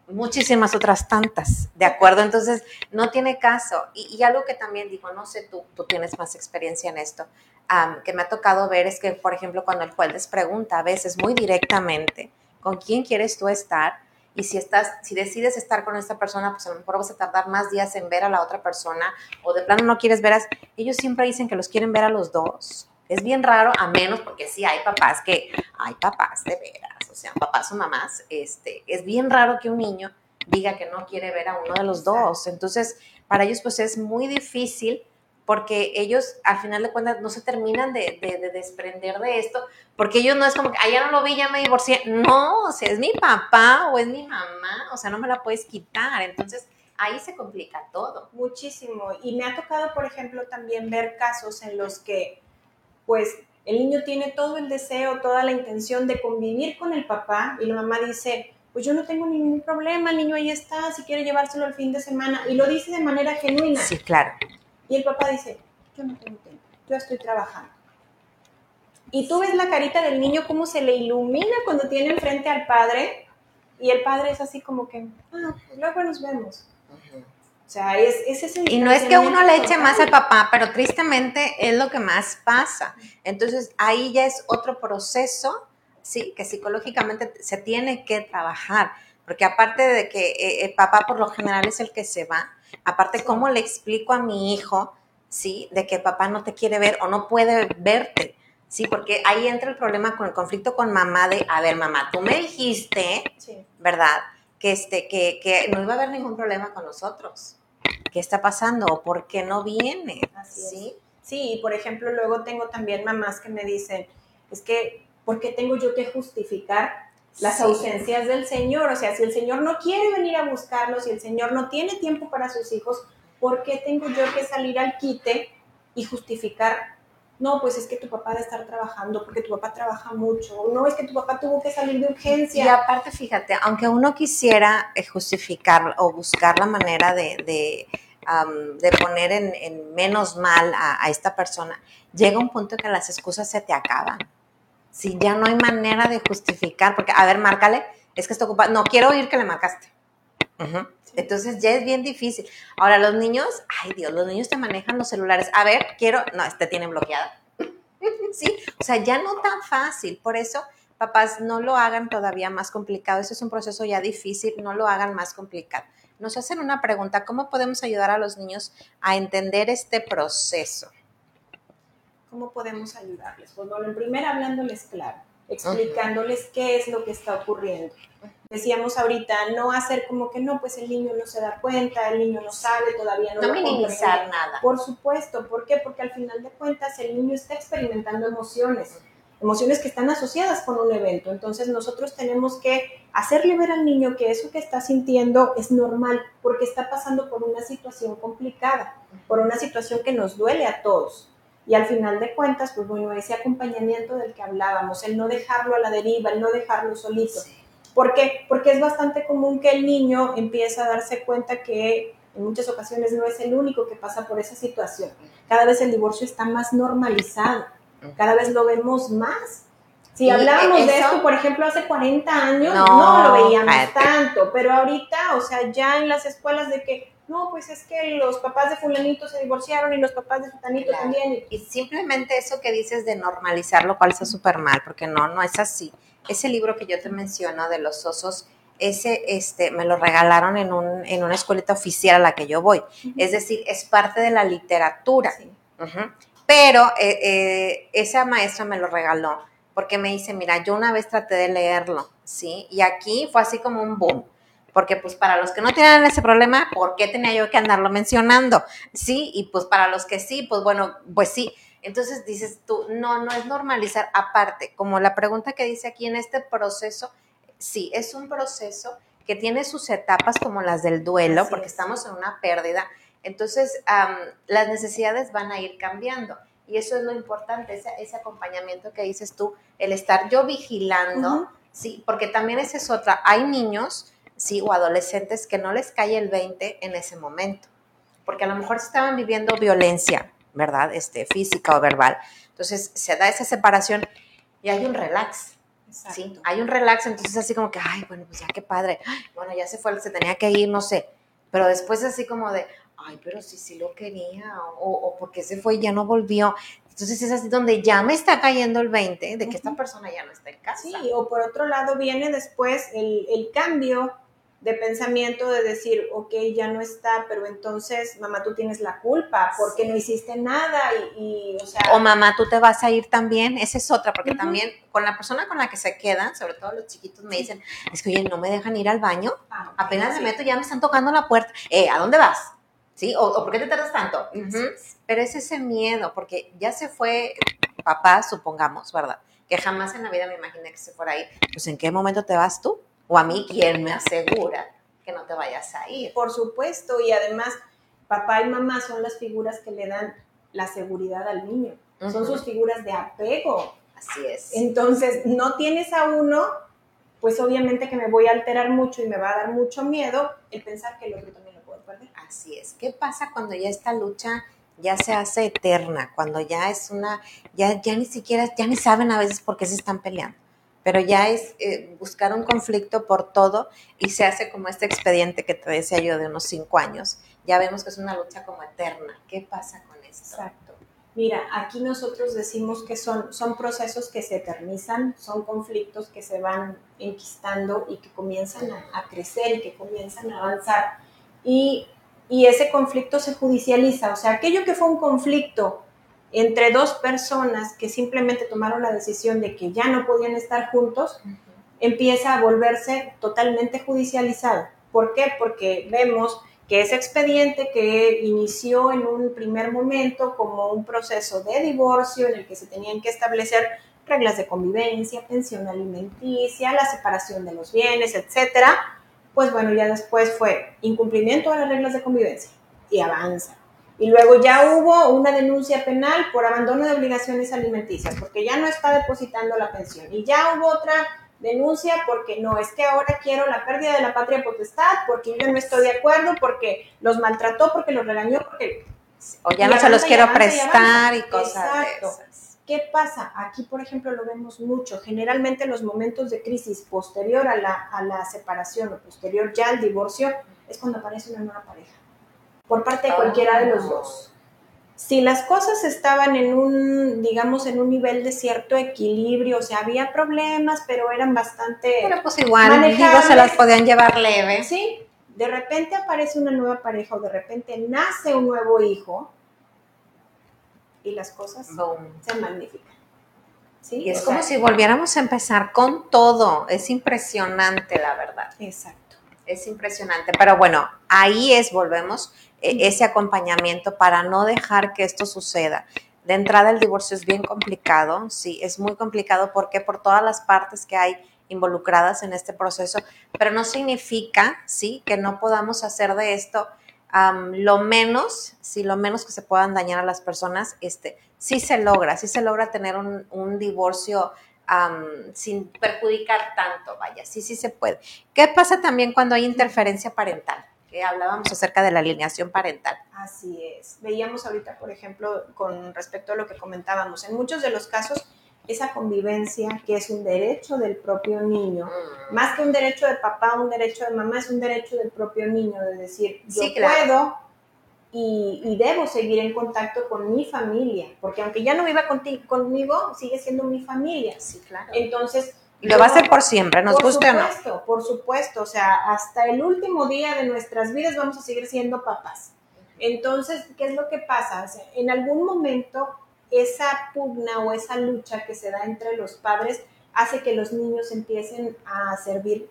muchísimas otras tantas, ¿de acuerdo? Entonces, no tiene caso. Y, algo que también digo, no sé, tú, tú tienes más experiencia en esto, am, que me ha tocado ver es que, por ejemplo, cuando el juez les pregunta a veces muy directamente, ¿con quién quieres tú estar? Y si estás, si decides estar con esta persona, pues a lo mejor vas a tardar más días en ver a la otra persona, o de plano no quieres ver a... Ellos siempre dicen que los quieren ver a los dos. Es bien raro, a menos porque sí hay papás que, hay papás de veras, o sea, papás o mamás, este, es bien raro que un niño diga que no quiere ver a uno de los dos. Entonces, para ellos pues es muy difícil porque ellos al final de cuentas no se terminan de, de- de desprender de esto, porque ellos no es como que, ah, ya no lo vi, ya me divorcié. No, o sea, es mi papá o es mi mamá, o sea, no me la puedes quitar. Entonces, ahí se complica todo. Muchísimo. Y me ha tocado, por ejemplo, también ver casos en los que, pues, el niño tiene todo el deseo, toda la intención de convivir con el papá y la mamá dice, pues yo no tengo ningún problema, el niño ahí está, si quiere llevárselo el fin de semana. Y lo dice de manera genuina. Sí, claro. Y el papá dice, yo no tengo tiempo, yo estoy trabajando. Y tú ves la carita del niño cómo se le ilumina cuando tiene enfrente al padre y el padre es así como que, ah, pues luego nos vemos. O sea, es, es ese Y no es que uno le eche más al papá, pero tristemente es lo que más pasa. Entonces ahí ya es otro proceso, sí, que psicológicamente se tiene que trabajar, porque aparte de que eh, el papá por lo general es el que se va, aparte cómo le explico a mi hijo, sí, de que papá no te quiere ver o no puede verte. Sí, porque ahí entra el problema con el conflicto con mamá de, a ver, mamá, tú me dijiste, Sí. ¿verdad? Que, este, que, que no iba a haber ningún problema con nosotros. ¿Qué está pasando? ¿O por qué no viene? Así es. ¿Sí? Sí, y por ejemplo, luego tengo también mamás que me dicen, es que, ¿por qué tengo yo que justificar las Sí. ausencias del Señor? O sea, si el Señor no quiere venir a buscarlos, si el Señor no tiene tiempo para sus hijos, ¿por qué tengo yo que salir al quite y justificar? No, pues es que tu papá debe estar trabajando porque tu papá trabaja mucho. No, es que tu papá tuvo que salir de urgencia. Y aparte, fíjate, aunque uno quisiera eh, justificar o buscar la manera de, de, am, de poner en, en menos mal a, a esta persona, llega un punto que las excusas se te acaban. Si ya no hay manera de justificar, porque, a ver, márcale, es que está ocupado, no quiero oír que le marcaste. Entonces ya es bien difícil. Ahora, los niños, ay Dios, los niños te manejan los celulares. A ver, quiero, no, este tiene bloqueada. sí, o sea, ya no tan fácil. Por eso, papás, no lo hagan todavía más complicado. Eso es un proceso ya difícil, no lo hagan más complicado. Nos hacen una pregunta, ¿cómo podemos ayudar a los niños a entender este proceso? ¿Cómo podemos ayudarles? Pues bueno, en primera hablándoles claro, explicándoles qué es lo que está ocurriendo. Decíamos ahorita, no hacer como que no, pues el niño no se da cuenta, el niño no sabe, todavía no, No lo minimizar comprende. nada. Por supuesto, ¿por qué? Porque al final de cuentas el niño está experimentando emociones, emociones que están asociadas con un evento. Entonces nosotros tenemos que hacerle ver al niño que eso que está sintiendo es normal, porque está pasando por una situación complicada, por una situación que nos duele a todos. Y al final de cuentas, pues bueno, ese acompañamiento del que hablábamos, el no dejarlo a la deriva, el no dejarlo solito. ¿Por qué? Porque es bastante común que el niño empiece a darse cuenta que en muchas ocasiones no es el único que pasa por esa situación. Cada vez el divorcio está más normalizado, cada vez lo vemos más. Si Y hablábamos de eso- esto, por ejemplo, hace 40 años, No, no, lo veíamos tanto, pero ahorita, o sea, ya en las escuelas de que, no, pues es que los papás de fulanito se divorciaron y los papás de fulanito Claro. también. Y simplemente eso que dices de normalizar, lo cual está súper mal, porque no, no es así. Ese libro que yo te menciono de los osos ese este, me lo regalaron en, un, en una escuelita oficial a la que yo voy. Es decir, es parte de la literatura. Pero eh, eh, esa maestra me lo regaló porque me dice, mira, yo una vez traté de leerlo, ¿sí? Y aquí fue así como un boom. Porque pues para los que no tienen ese problema, ¿por qué tenía yo que andarlo mencionando? Sí, y pues para los que sí, pues bueno, pues sí. Entonces dices tú, no, no es normalizar. Aparte, como la pregunta que dice aquí en este proceso, sí, es un proceso que tiene sus etapas como las del duelo, porque estamos en una pérdida. Entonces, las necesidades van a ir cambiando. Y eso es lo importante, ese, ese acompañamiento que dices tú, el estar yo vigilando, sí, porque también esa es otra. Hay niños, sí, o adolescentes que no les cae el 20 en ese momento, porque a lo mejor estaban viviendo violencia, ¿verdad? Este, física o verbal. Entonces se da esa separación y hay un relax. Sí, hay un relax, entonces así como que, ay, bueno, pues ya qué padre, bueno, ya se fue, se tenía que ir, no sé, pero después así como de, ay, pero sí, sí lo quería, o, o porque se fue y ya no volvió. Entonces es así donde ya me está cayendo el 20 de que esta persona ya no está en casa. Sí, o por otro lado viene después el, el cambio de pensamiento de decir, ok, ya no está, pero entonces, mamá, tú tienes la culpa porque no hiciste nada y, o sea... O mamá, tú te vas a ir también, esa es otra, porque también con la persona con la que se quedan, sobre todo los chiquitos, me dicen, es que, oye, no me dejan ir al baño, ah, apenas me meto, ya me están tocando la puerta, eh, ¿a dónde vas? ¿Sí? ¿O, por qué te tardas tanto? Pero es ese miedo, porque ya se fue papá, supongamos, ¿verdad? Que jamás en la vida me imaginé que se fuera ahí. Pues, ¿en qué momento te vas tú? O a mí, ¿quién me asegura que no te vayas a ir? Por supuesto, y además papá y mamá son las figuras que le dan la seguridad al niño, son sus figuras de apego. Así es. Entonces, no tienes a uno, pues obviamente que me voy a alterar mucho y me va a dar mucho miedo el pensar que el otro también lo puede perder. Así es. ¿Qué pasa cuando ya esta lucha ya se hace eterna, cuando ya es una, ya, ya ni siquiera, ya ni saben a veces por qué se están peleando? Pero ya es eh, buscar un conflicto por todo y se hace como este expediente que te decía yo de unos cinco años. Ya vemos que es una lucha como eterna. ¿Qué pasa con esto? Exacto. Mira, aquí nosotros decimos que son, son procesos que se eternizan, son conflictos que se van enquistando y que comienzan a, crecer y que comienzan a avanzar. Y, y ese conflicto se judicializa. O sea, aquello que fue un conflicto entre dos personas que simplemente tomaron la decisión de que ya no podían estar juntos, empieza a volverse totalmente judicializado. ¿Por qué? Porque vemos que ese expediente que inició en un primer momento como un proceso de divorcio en el que se tenían que establecer reglas de convivencia, pensión alimenticia, la separación de los bienes, etcétera, pues bueno, ya después fue incumplimiento de las reglas de convivencia y avanza y luego ya hubo una denuncia penal por abandono de obligaciones alimenticias, porque ya no está depositando la pensión. Y ya hubo otra denuncia porque no, es que ahora quiero la pérdida de la patria potestad, porque yo no estoy de acuerdo, porque los maltrató, porque los regañó, porque... O ya no se los quiero prestar y cosas Exacto. ¿Qué pasa? Aquí, por ejemplo, lo vemos mucho. Generalmente los momentos de crisis posterior a la, a la separación o posterior ya al divorcio es cuando aparece una nueva pareja por parte de cualquiera de los dos. Si las cosas estaban en un, digamos, en un nivel de cierto equilibrio, o sea, había problemas, pero eran bastante. Pero pues igual, digo, se las podían llevar leve. Sí, de repente aparece una nueva pareja o de repente nace un nuevo hijo y las cosas se magnifican. ¿Sí? Y es como si volviéramos a empezar con todo. Es impresionante, la verdad. Exacto. Es impresionante. Pero bueno, ahí es, volvemos, ese acompañamiento para no dejar que esto suceda. De entrada el divorcio es bien complicado, sí, es muy complicado porque por todas las partes que hay involucradas en este proceso, pero no significa, sí, que no podamos hacer de esto lo menos, sí, lo menos que se puedan dañar a las personas, este, sí se logra, sí se logra tener un, divorcio sin perjudicar tanto, vaya, sí, sí se puede. ¿Qué pasa también cuando hay interferencia parental? Hablábamos acerca de la alineación parental. Así es. Veíamos ahorita, por ejemplo, con respecto a lo que comentábamos, en muchos de los casos, esa convivencia que es un derecho del propio niño, mm. más que un derecho de papá, un derecho de mamá, es un derecho del propio niño de decir, yo puedo y, debo seguir en contacto con mi familia, porque aunque ya no viva contigo, conmigo, sigue siendo mi familia. Sí, claro. Entonces, Y lo va a hacer por siempre, nos por guste o no. Por supuesto, por supuesto. O sea, hasta el último día de nuestras vidas vamos a seguir siendo papás. Entonces, ¿qué es lo que pasa? en algún momento, esa pugna o esa lucha que se da entre los padres hace que los niños empiecen a servir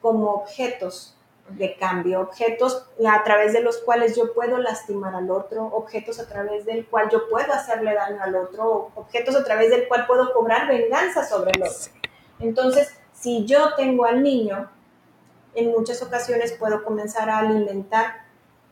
como objetos de cambio, objetos a través de los cuales yo puedo lastimar al otro, objetos a través del cual yo puedo hacerle daño al otro, objetos a través del cual puedo cobrar venganza sobre el otro. Entonces, si yo tengo al niño, en muchas ocasiones puedo comenzar a alimentar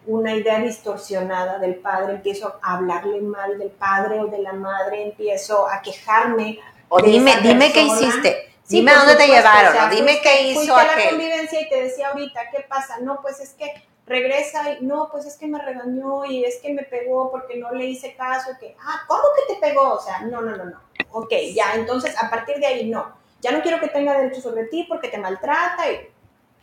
una idea distorsionada del padre, empiezo a hablarle mal del padre o de la madre, empiezo a quejarme. O dime, dime qué hiciste, dime a dónde te llevaron, dime qué hizo aquel. a la convivencia y te decía ahorita, ¿qué pasa? No, pues es que regresa y no, pues es que me regañó y es que me pegó porque no le hice caso, que, ah, ¿cómo que te pegó? O sea, no, no, no, no. Ok, ya, entonces a partir de ahí no ya no quiero que tenga derecho sobre ti porque te maltrata y,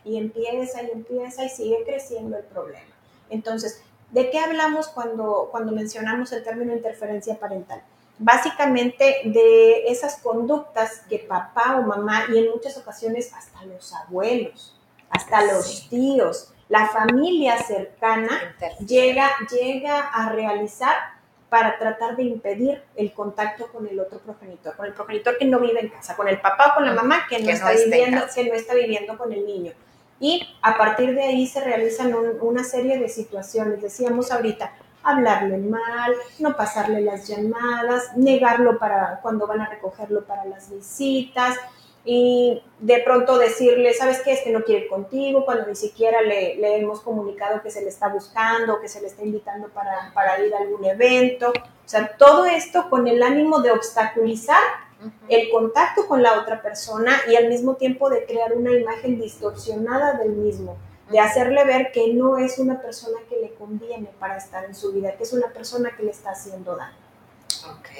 y empieza y empieza y sigue creciendo el problema. Entonces, ¿de qué hablamos cuando, cuando mencionamos el término interferencia parental? Básicamente de esas conductas que papá o mamá y en muchas ocasiones hasta los abuelos, hasta los tíos, la familia cercana llega, llega a realizar para tratar de impedir el contacto con el otro progenitor, con el progenitor que no vive en casa, con el papá o con la mamá que no, está, viviendo, que no está viviendo con el niño. Y a partir de ahí se realizan una serie de situaciones, decíamos ahorita, hablarle mal, no pasarle las llamadas, negarlo para cuando van a recogerlo para las visitas, y de pronto decirle, ¿sabes qué? Es que no quiere ir contigo, cuando ni siquiera le, le, hemos comunicado que se le está buscando, que se le está invitando para, para, ir a algún evento. O sea, todo esto con el ánimo de obstaculizar el contacto con la otra persona y al mismo tiempo de crear una imagen distorsionada del mismo, de hacerle ver que no es una persona que le conviene para estar en su vida, que es una persona que le está haciendo daño.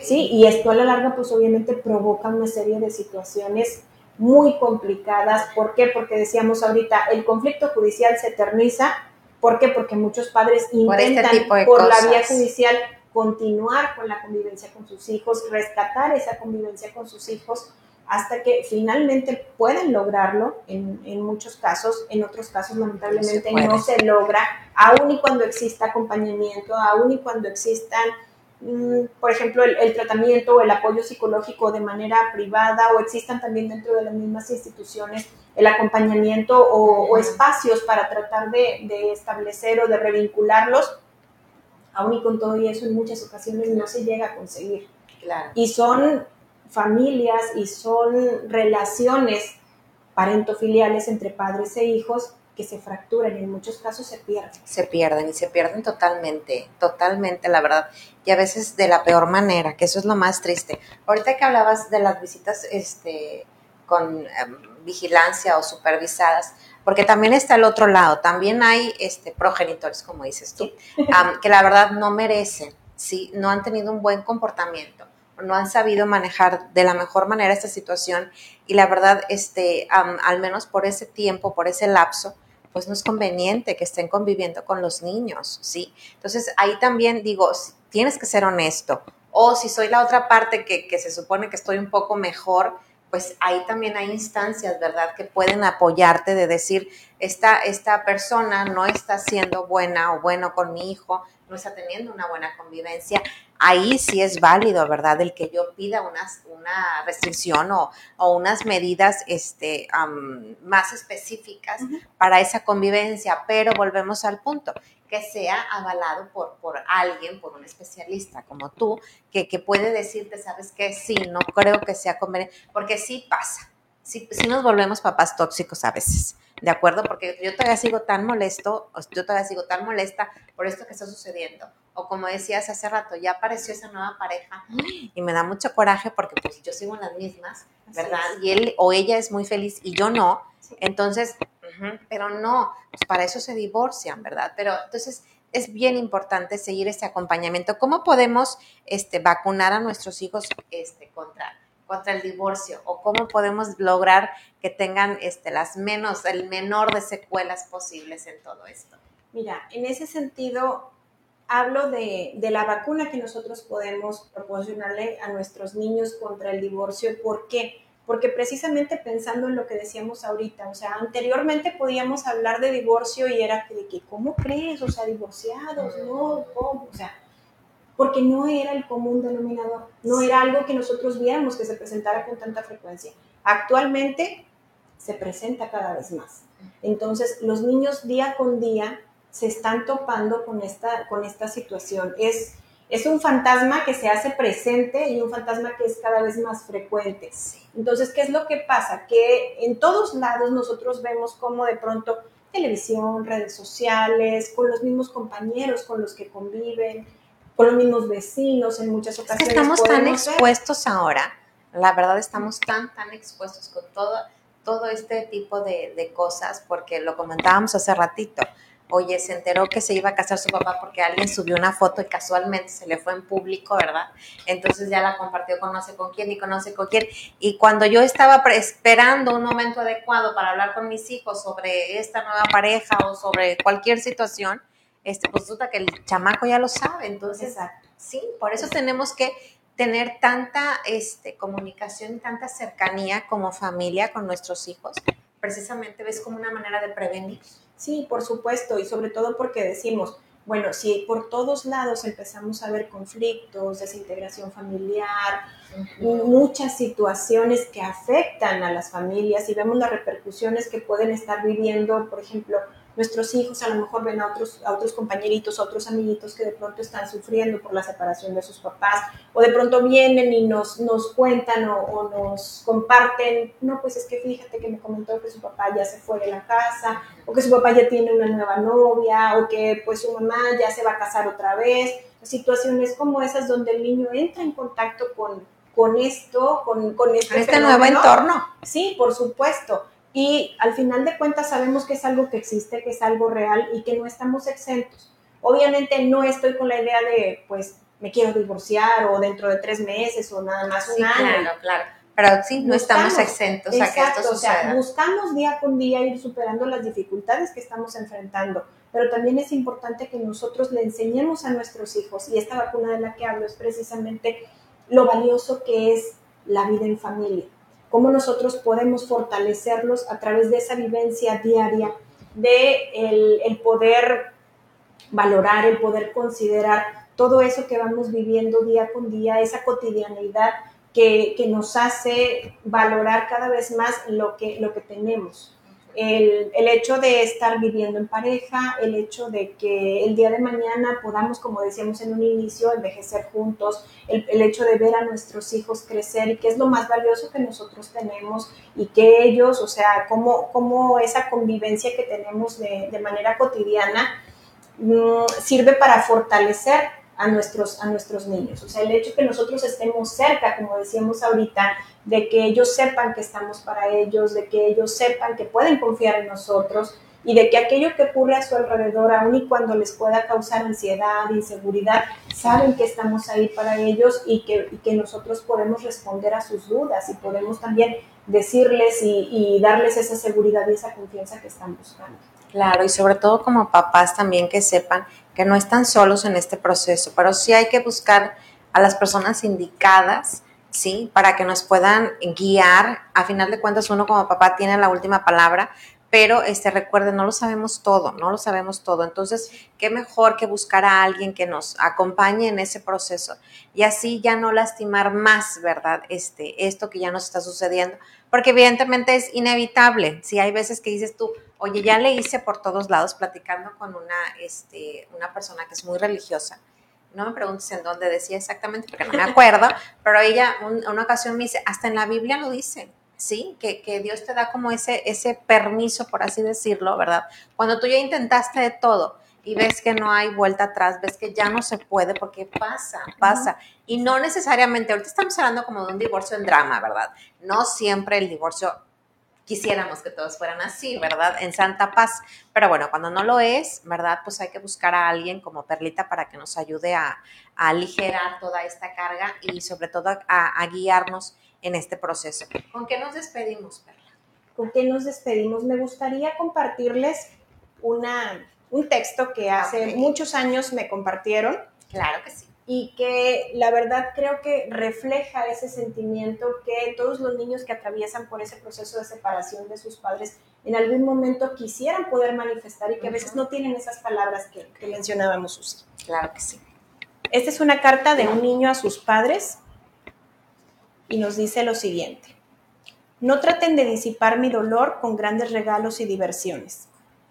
Sí, y esto a la larga pues obviamente provoca una serie de situaciones muy complicadas. ¿Por qué? Porque decíamos ahorita, el conflicto judicial se eterniza. ¿Por qué? Porque muchos padres este intentan por, la vía judicial continuar con la convivencia con sus hijos, rescatar esa convivencia con sus hijos hasta que finalmente pueden lograrlo en, en muchos casos, en otros casos lamentablemente no se, logra, aun y cuando exista acompañamiento, aun y cuando existan por ejemplo, el, tratamiento o el apoyo psicológico de manera privada o existan también dentro de las mismas instituciones el acompañamiento o, espacios para tratar de, establecer o de revincularlos, aún y con todo y eso en muchas ocasiones no se llega a conseguir. Y son familias y son relaciones parentofiliales entre padres e hijos que se fracturan y en muchos casos se pierden. Se pierden y se pierden totalmente, totalmente, la verdad. Y a veces de la peor manera, que eso es lo más triste. Ahorita que hablabas de las visitas este, con em, vigilancia o supervisadas, porque también está el otro lado, también hay este, progenitores, como dices tú, que la verdad no merecen, ¿sí? no han tenido un buen comportamiento no han sabido manejar de la mejor manera esta situación y la verdad, este, al menos por ese tiempo, por ese lapso, pues no es conveniente que estén conviviendo con los niños, ¿sí? Entonces ahí también digo, tienes que ser honesto. O si soy la otra parte que, que se supone que estoy un poco mejor, pues ahí también hay instancias, ¿verdad?, que pueden apoyarte de decir, esta, esta persona no está siendo buena o bueno con mi hijo, no está teniendo una buena convivencia, ahí sí es válido, ¿verdad? El que yo pida unas, una restricción o, unas medidas este, más específicas para esa convivencia, pero volvemos al punto, que sea avalado por, por alguien, por un especialista como tú, que, que puede decirte, ¿sabes qué? Sí, no creo que sea conveniente, porque sí pasa, sí, sí nos volvemos papás tóxicos a veces. ¿de acuerdo? Porque yo todavía sigo tan molesto, yo todavía sigo tan molesta por esto que está sucediendo. O como decías hace rato, ya apareció esa nueva pareja y me da mucho coraje porque pues yo sigo en las mismas, ¿verdad? Y él o ella es muy feliz y yo no. Entonces, pero no, pues para eso se divorcian, ¿verdad? Pero entonces es bien importante seguir este acompañamiento. ¿Cómo podemos este, vacunar a nuestros hijos este, contra contra el divorcio o cómo podemos lograr que tengan este, las menos, el menor de secuelas posibles en todo esto. Mira, en ese sentido, hablo de, de, la vacuna que nosotros podemos proporcionarle a nuestros niños contra el divorcio. ¿Por qué? porque precisamente pensando en lo que decíamos ahorita, o sea, anteriormente podíamos hablar de divorcio y era de que, ¿cómo crees? O sea, divorciados, no, ¿cómo? O sea, porque no era el común denominador, no era algo que nosotros viéramos que se presentara con tanta frecuencia. Actualmente se presenta cada vez más. Entonces, los niños día con día se están topando con esta, con esta situación. Es, es un fantasma que se hace presente y un fantasma que es cada vez más frecuente. Entonces, ¿qué es lo que pasa? Que en todos lados nosotros vemos como de pronto televisión, redes sociales, con los mismos compañeros con los que conviven, con los mismos vecinos en muchas ocasiones. estamos tan expuestos ahora, la verdad estamos tan, tan expuestos con todo, todo este tipo de, de cosas, porque lo comentábamos hace ratito oye, se enteró que se iba a casar su papá porque alguien subió una foto y casualmente se le fue en público, ¿verdad? Entonces ya la compartió con no sé con quién y con no sé con quién. Y cuando yo estaba esperando un momento adecuado para hablar con mis hijos sobre esta nueva pareja o sobre cualquier situación, este, pues resulta que el chamaco ya lo sabe. Entonces, sí, por eso tenemos que tener tanta este, comunicación, tanta cercanía como familia con nuestros hijos. Precisamente ves como una manera de prevenir. Sí, por supuesto, y sobre todo porque decimos, bueno, si por todos lados empezamos a ver conflictos, desintegración familiar, muchas situaciones que afectan a las familias y vemos las repercusiones que pueden estar viviendo, por ejemplo, nuestros hijos a lo mejor ven a otros, a otros compañeritos, a otros amiguitos que de pronto están sufriendo por la separación de sus papás, o de pronto vienen y nos, nos cuentan o, nos comparten, no, pues es que fíjate que me comentó que su papá ya se fue de la casa, o que su papá ya tiene una nueva novia, o que pues su mamá ya se va a casar otra vez, situaciones como esas donde el niño entra en contacto con, con esto, con, con este, este nuevo entorno. Sí, por supuesto. Y al final de cuentas sabemos que es algo que existe, que es algo real y que no estamos exentos. Obviamente no estoy con la idea de, pues, me quiero divorciar o dentro de tres meses o nada más un año. Claro, claro. Pero sí, no estamos exentos a que esto suceda. O sea, buscamos día con día ir superando las dificultades que estamos enfrentando, pero también es importante que nosotros le enseñemos a nuestros hijos, y esta vacuna de la que hablo es precisamente lo valioso que es la vida en familia cómo nosotros podemos fortalecerlos a través de esa vivencia diaria, de el, poder valorar, el poder considerar todo eso que vamos viviendo día con día, esa cotidianidad que, que, nos hace valorar cada vez más lo que, lo que tenemos el, el, hecho de estar viviendo en pareja, el hecho de que el día de mañana podamos, como decíamos en un inicio, envejecer juntos, el, el, hecho de ver a nuestros hijos crecer y que es lo más valioso que nosotros tenemos y que ellos, o sea, cómo, cómo esa convivencia que tenemos de, de manera cotidiana mmm, sirve para fortalecer a nuestros, a nuestros niños. O sea, el hecho que nosotros estemos cerca, como decíamos ahorita, de que ellos sepan que estamos para ellos, de que ellos sepan que pueden confiar en nosotros y de que aquello que ocurre a su alrededor, aun y cuando les pueda causar ansiedad, inseguridad, saben que estamos ahí para ellos y que, que nosotros podemos responder a sus dudas y podemos también decirles y, y darles esa seguridad y esa confianza que están buscando. Claro, y sobre todo como papás también que sepan que no están solos en este proceso, pero sí hay que buscar a las personas indicadas, ¿sí? Para que nos puedan guiar. A final de cuentas, uno como papá tiene la última palabra, pero este, recuerden, no lo sabemos todo, no lo sabemos todo. Entonces, qué mejor que buscar a alguien que nos acompañe en ese proceso y así ya no lastimar más, ¿verdad? Este, esto que ya nos está sucediendo, porque evidentemente es inevitable. Si hay veces que dices tú, Oye, ya le hice por todos lados platicando con una, este, una persona que es muy religiosa. No me preguntes en dónde decía exactamente porque no me acuerdo, pero ella una ocasión me dice, hasta en la Biblia lo dice, ¿sí? Que, que, Dios te da como ese, ese permiso, por así decirlo, ¿verdad? Cuando tú ya intentaste de todo y ves que no hay vuelta atrás, ves que ya no se puede porque pasa, pasa. Y no necesariamente, ahorita estamos hablando como de un divorcio en drama, ¿verdad? No siempre el divorcio quisiéramos que todos fueran así, ¿verdad? En santa paz. Pero bueno, cuando no lo es, ¿verdad? Pues hay que buscar a alguien como Perlita para que nos ayude a, aligerar toda esta carga y sobre todo a, guiarnos en este proceso. ¿Con qué nos despedimos, Perla? ¿Con qué nos despedimos? Me gustaría compartirles una, un texto que hace muchos años me compartieron. Claro que sí. Y que la verdad creo que refleja ese sentimiento que todos los niños que atraviesan por ese proceso de separación de sus padres en algún momento quisieran poder manifestar y que a veces no tienen esas palabras que, que mencionábamos, Susi. Claro que sí. Esta es una carta de un niño a sus padres y nos dice lo siguiente. No traten de disipar mi dolor con grandes regalos y diversiones.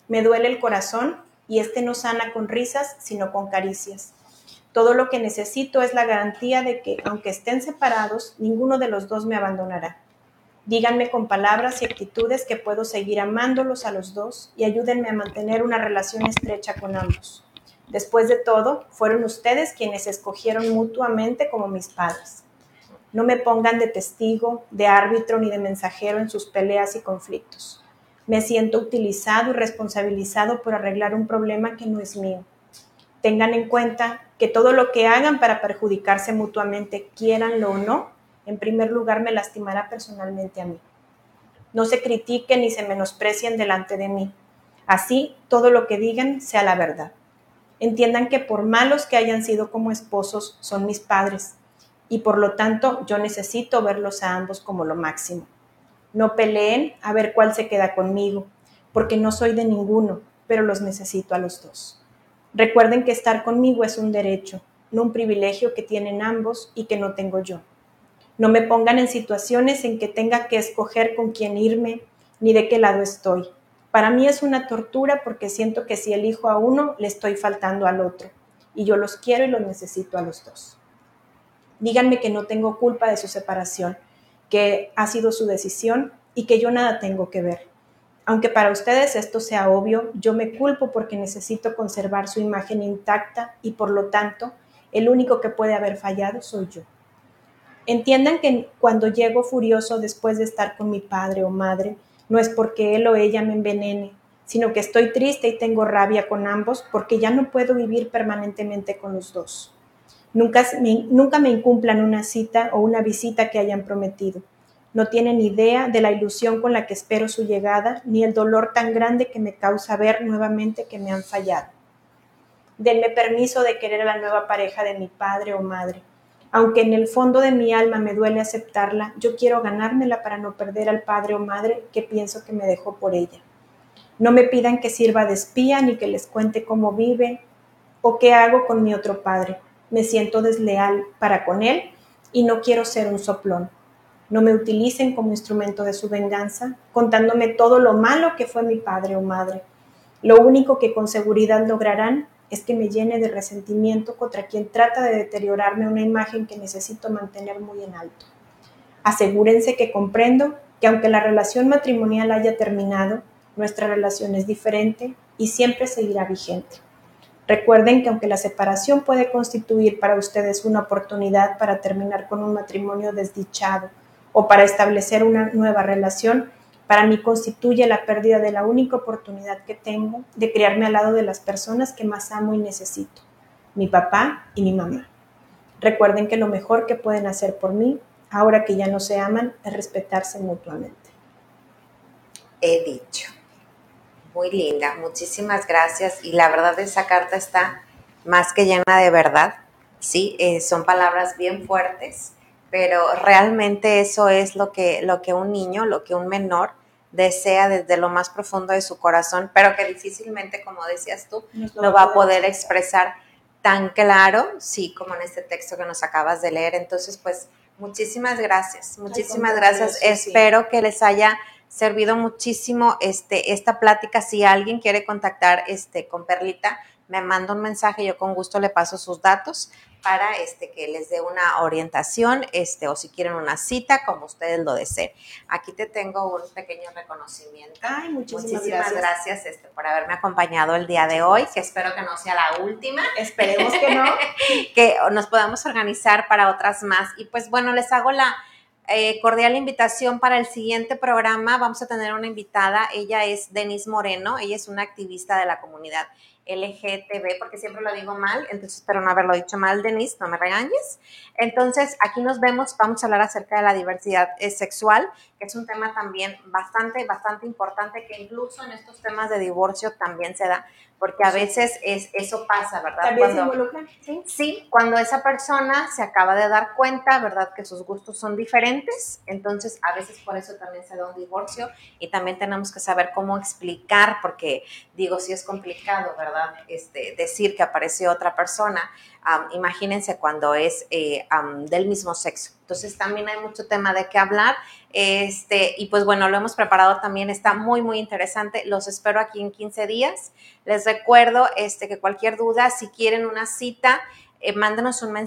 Me duele el corazón y este no sana con risas, sino con caricias. Todo lo que necesito es la garantía de que, aunque estén separados, ninguno de los dos me abandonará. Díganme con palabras y actitudes que puedo seguir amándolos a los dos y ayúdenme a mantener una relación estrecha con ambos. Después de todo, fueron ustedes quienes escogieron mutuamente como mis padres. No me pongan de testigo, de árbitro ni de mensajero en sus peleas y conflictos. Me siento utilizado y responsabilizado por arreglar un problema que no es mío. Tengan en cuenta que todo lo que hagan para perjudicarse mutuamente, quieranlo o no, en primer lugar me lastimará personalmente a mí. No se critiquen ni se menosprecien delante de mí. Así, todo lo que digan sea la verdad. Entiendan que por malos que hayan sido como esposos, son mis padres, y por lo tanto yo necesito verlos a ambos como lo máximo. No peleen a ver cuál se queda conmigo, porque no soy de ninguno, pero los necesito a los dos. Recuerden que estar conmigo es un derecho, no un privilegio que tienen ambos y que no tengo yo. No me pongan en situaciones en que tenga que escoger con quién irme ni de qué lado estoy. Para mí es una tortura porque siento que si elijo a uno, le estoy faltando al otro. Y yo los quiero y los necesito a los dos. Díganme que no tengo culpa de su separación, que ha sido su decisión y que yo nada tengo que ver. Aunque para ustedes esto sea obvio, yo me culpo porque necesito conservar su imagen intacta y por lo tanto el único que puede haber fallado soy yo. Entiendan que cuando llego furioso después de estar con mi padre o madre, no es porque él o ella me envenene, sino que estoy triste y tengo rabia con ambos porque ya no puedo vivir permanentemente con los dos. Nunca me, nunca me incumplan una cita o una visita que hayan prometido. No tienen idea de la ilusión con la que espero su llegada, ni el dolor tan grande que me causa ver nuevamente que me han fallado. Denme permiso de querer a la nueva pareja de mi padre o madre. Aunque en el fondo de mi alma me duele aceptarla, yo quiero ganármela para no perder al padre o madre que pienso que me dejó por ella. No me pidan que sirva de espía ni que les cuente cómo vive o qué hago con mi otro padre. Me siento desleal para con él y no quiero ser un soplón no me utilicen como instrumento de su venganza, contándome todo lo malo que fue mi padre o madre. Lo único que con seguridad lograrán es que me llene de resentimiento contra quien trata de deteriorarme una imagen que necesito mantener muy en alto. Asegúrense que comprendo que aunque la relación matrimonial haya terminado, nuestra relación es diferente y siempre seguirá vigente. Recuerden que aunque la separación puede constituir para ustedes una oportunidad para terminar con un matrimonio desdichado, o para establecer una nueva relación, para mí constituye la pérdida de la única oportunidad que tengo de criarme al lado de las personas que más amo y necesito, mi papá y mi mamá. Recuerden que lo mejor que pueden hacer por mí, ahora que ya no se aman, es respetarse mutuamente. He dicho. Muy linda, muchísimas gracias. Y la verdad esa carta está más que llena de verdad. Sí, eh, son palabras bien fuertes pero realmente eso es lo que, lo que un niño, lo que un menor desea desde lo más profundo de su corazón, pero que difícilmente, como decías tú, lo va a poder expresar tan claro, sí, como en este texto que nos acabas de leer. Entonces, pues, muchísimas gracias, muchísimas gracias. Espero que les haya servido muchísimo este, esta plática. Si alguien quiere contactar este, con Perlita, me manda un mensaje, yo con gusto le paso sus datos para este, que les dé una orientación este, o si quieren una cita, como ustedes lo deseen. Aquí te tengo un pequeño reconocimiento. Ay, muchísimas, muchísimas gracias, este, por haberme acompañado el día de hoy, que espero que no sea la última. Esperemos que no. que nos podamos organizar para otras más. Y pues bueno, les hago la eh, cordial invitación para el siguiente programa. Vamos a tener una invitada, ella es Denise Moreno, ella es una activista de la comunidad LGTB, porque siempre lo digo mal, entonces espero no haberlo dicho mal, Denise, no me regañes. Entonces, aquí nos vemos, vamos a hablar acerca de la diversidad eh, sexual, que es un tema también bastante, bastante importante, que incluso en estos temas de divorcio también se da, porque a veces es, eso pasa, ¿verdad? También se involucra, ¿sí? Sí, cuando esa persona se acaba de dar cuenta, ¿verdad? Que sus gustos son diferentes, entonces a veces por eso también se da un divorcio y también tenemos que saber cómo explicar, porque digo, sí es complicado, ¿verdad? Este, decir que apareció otra persona, am, imagínense cuando es eh, am, del mismo sexo. Entonces también hay mucho tema de qué hablar. Este, y pues bueno, lo hemos preparado también, está muy, muy interesante. Los espero aquí en 15 días. Les recuerdo este, que cualquier duda, si quieren una cita, eh, mándenos un mensaje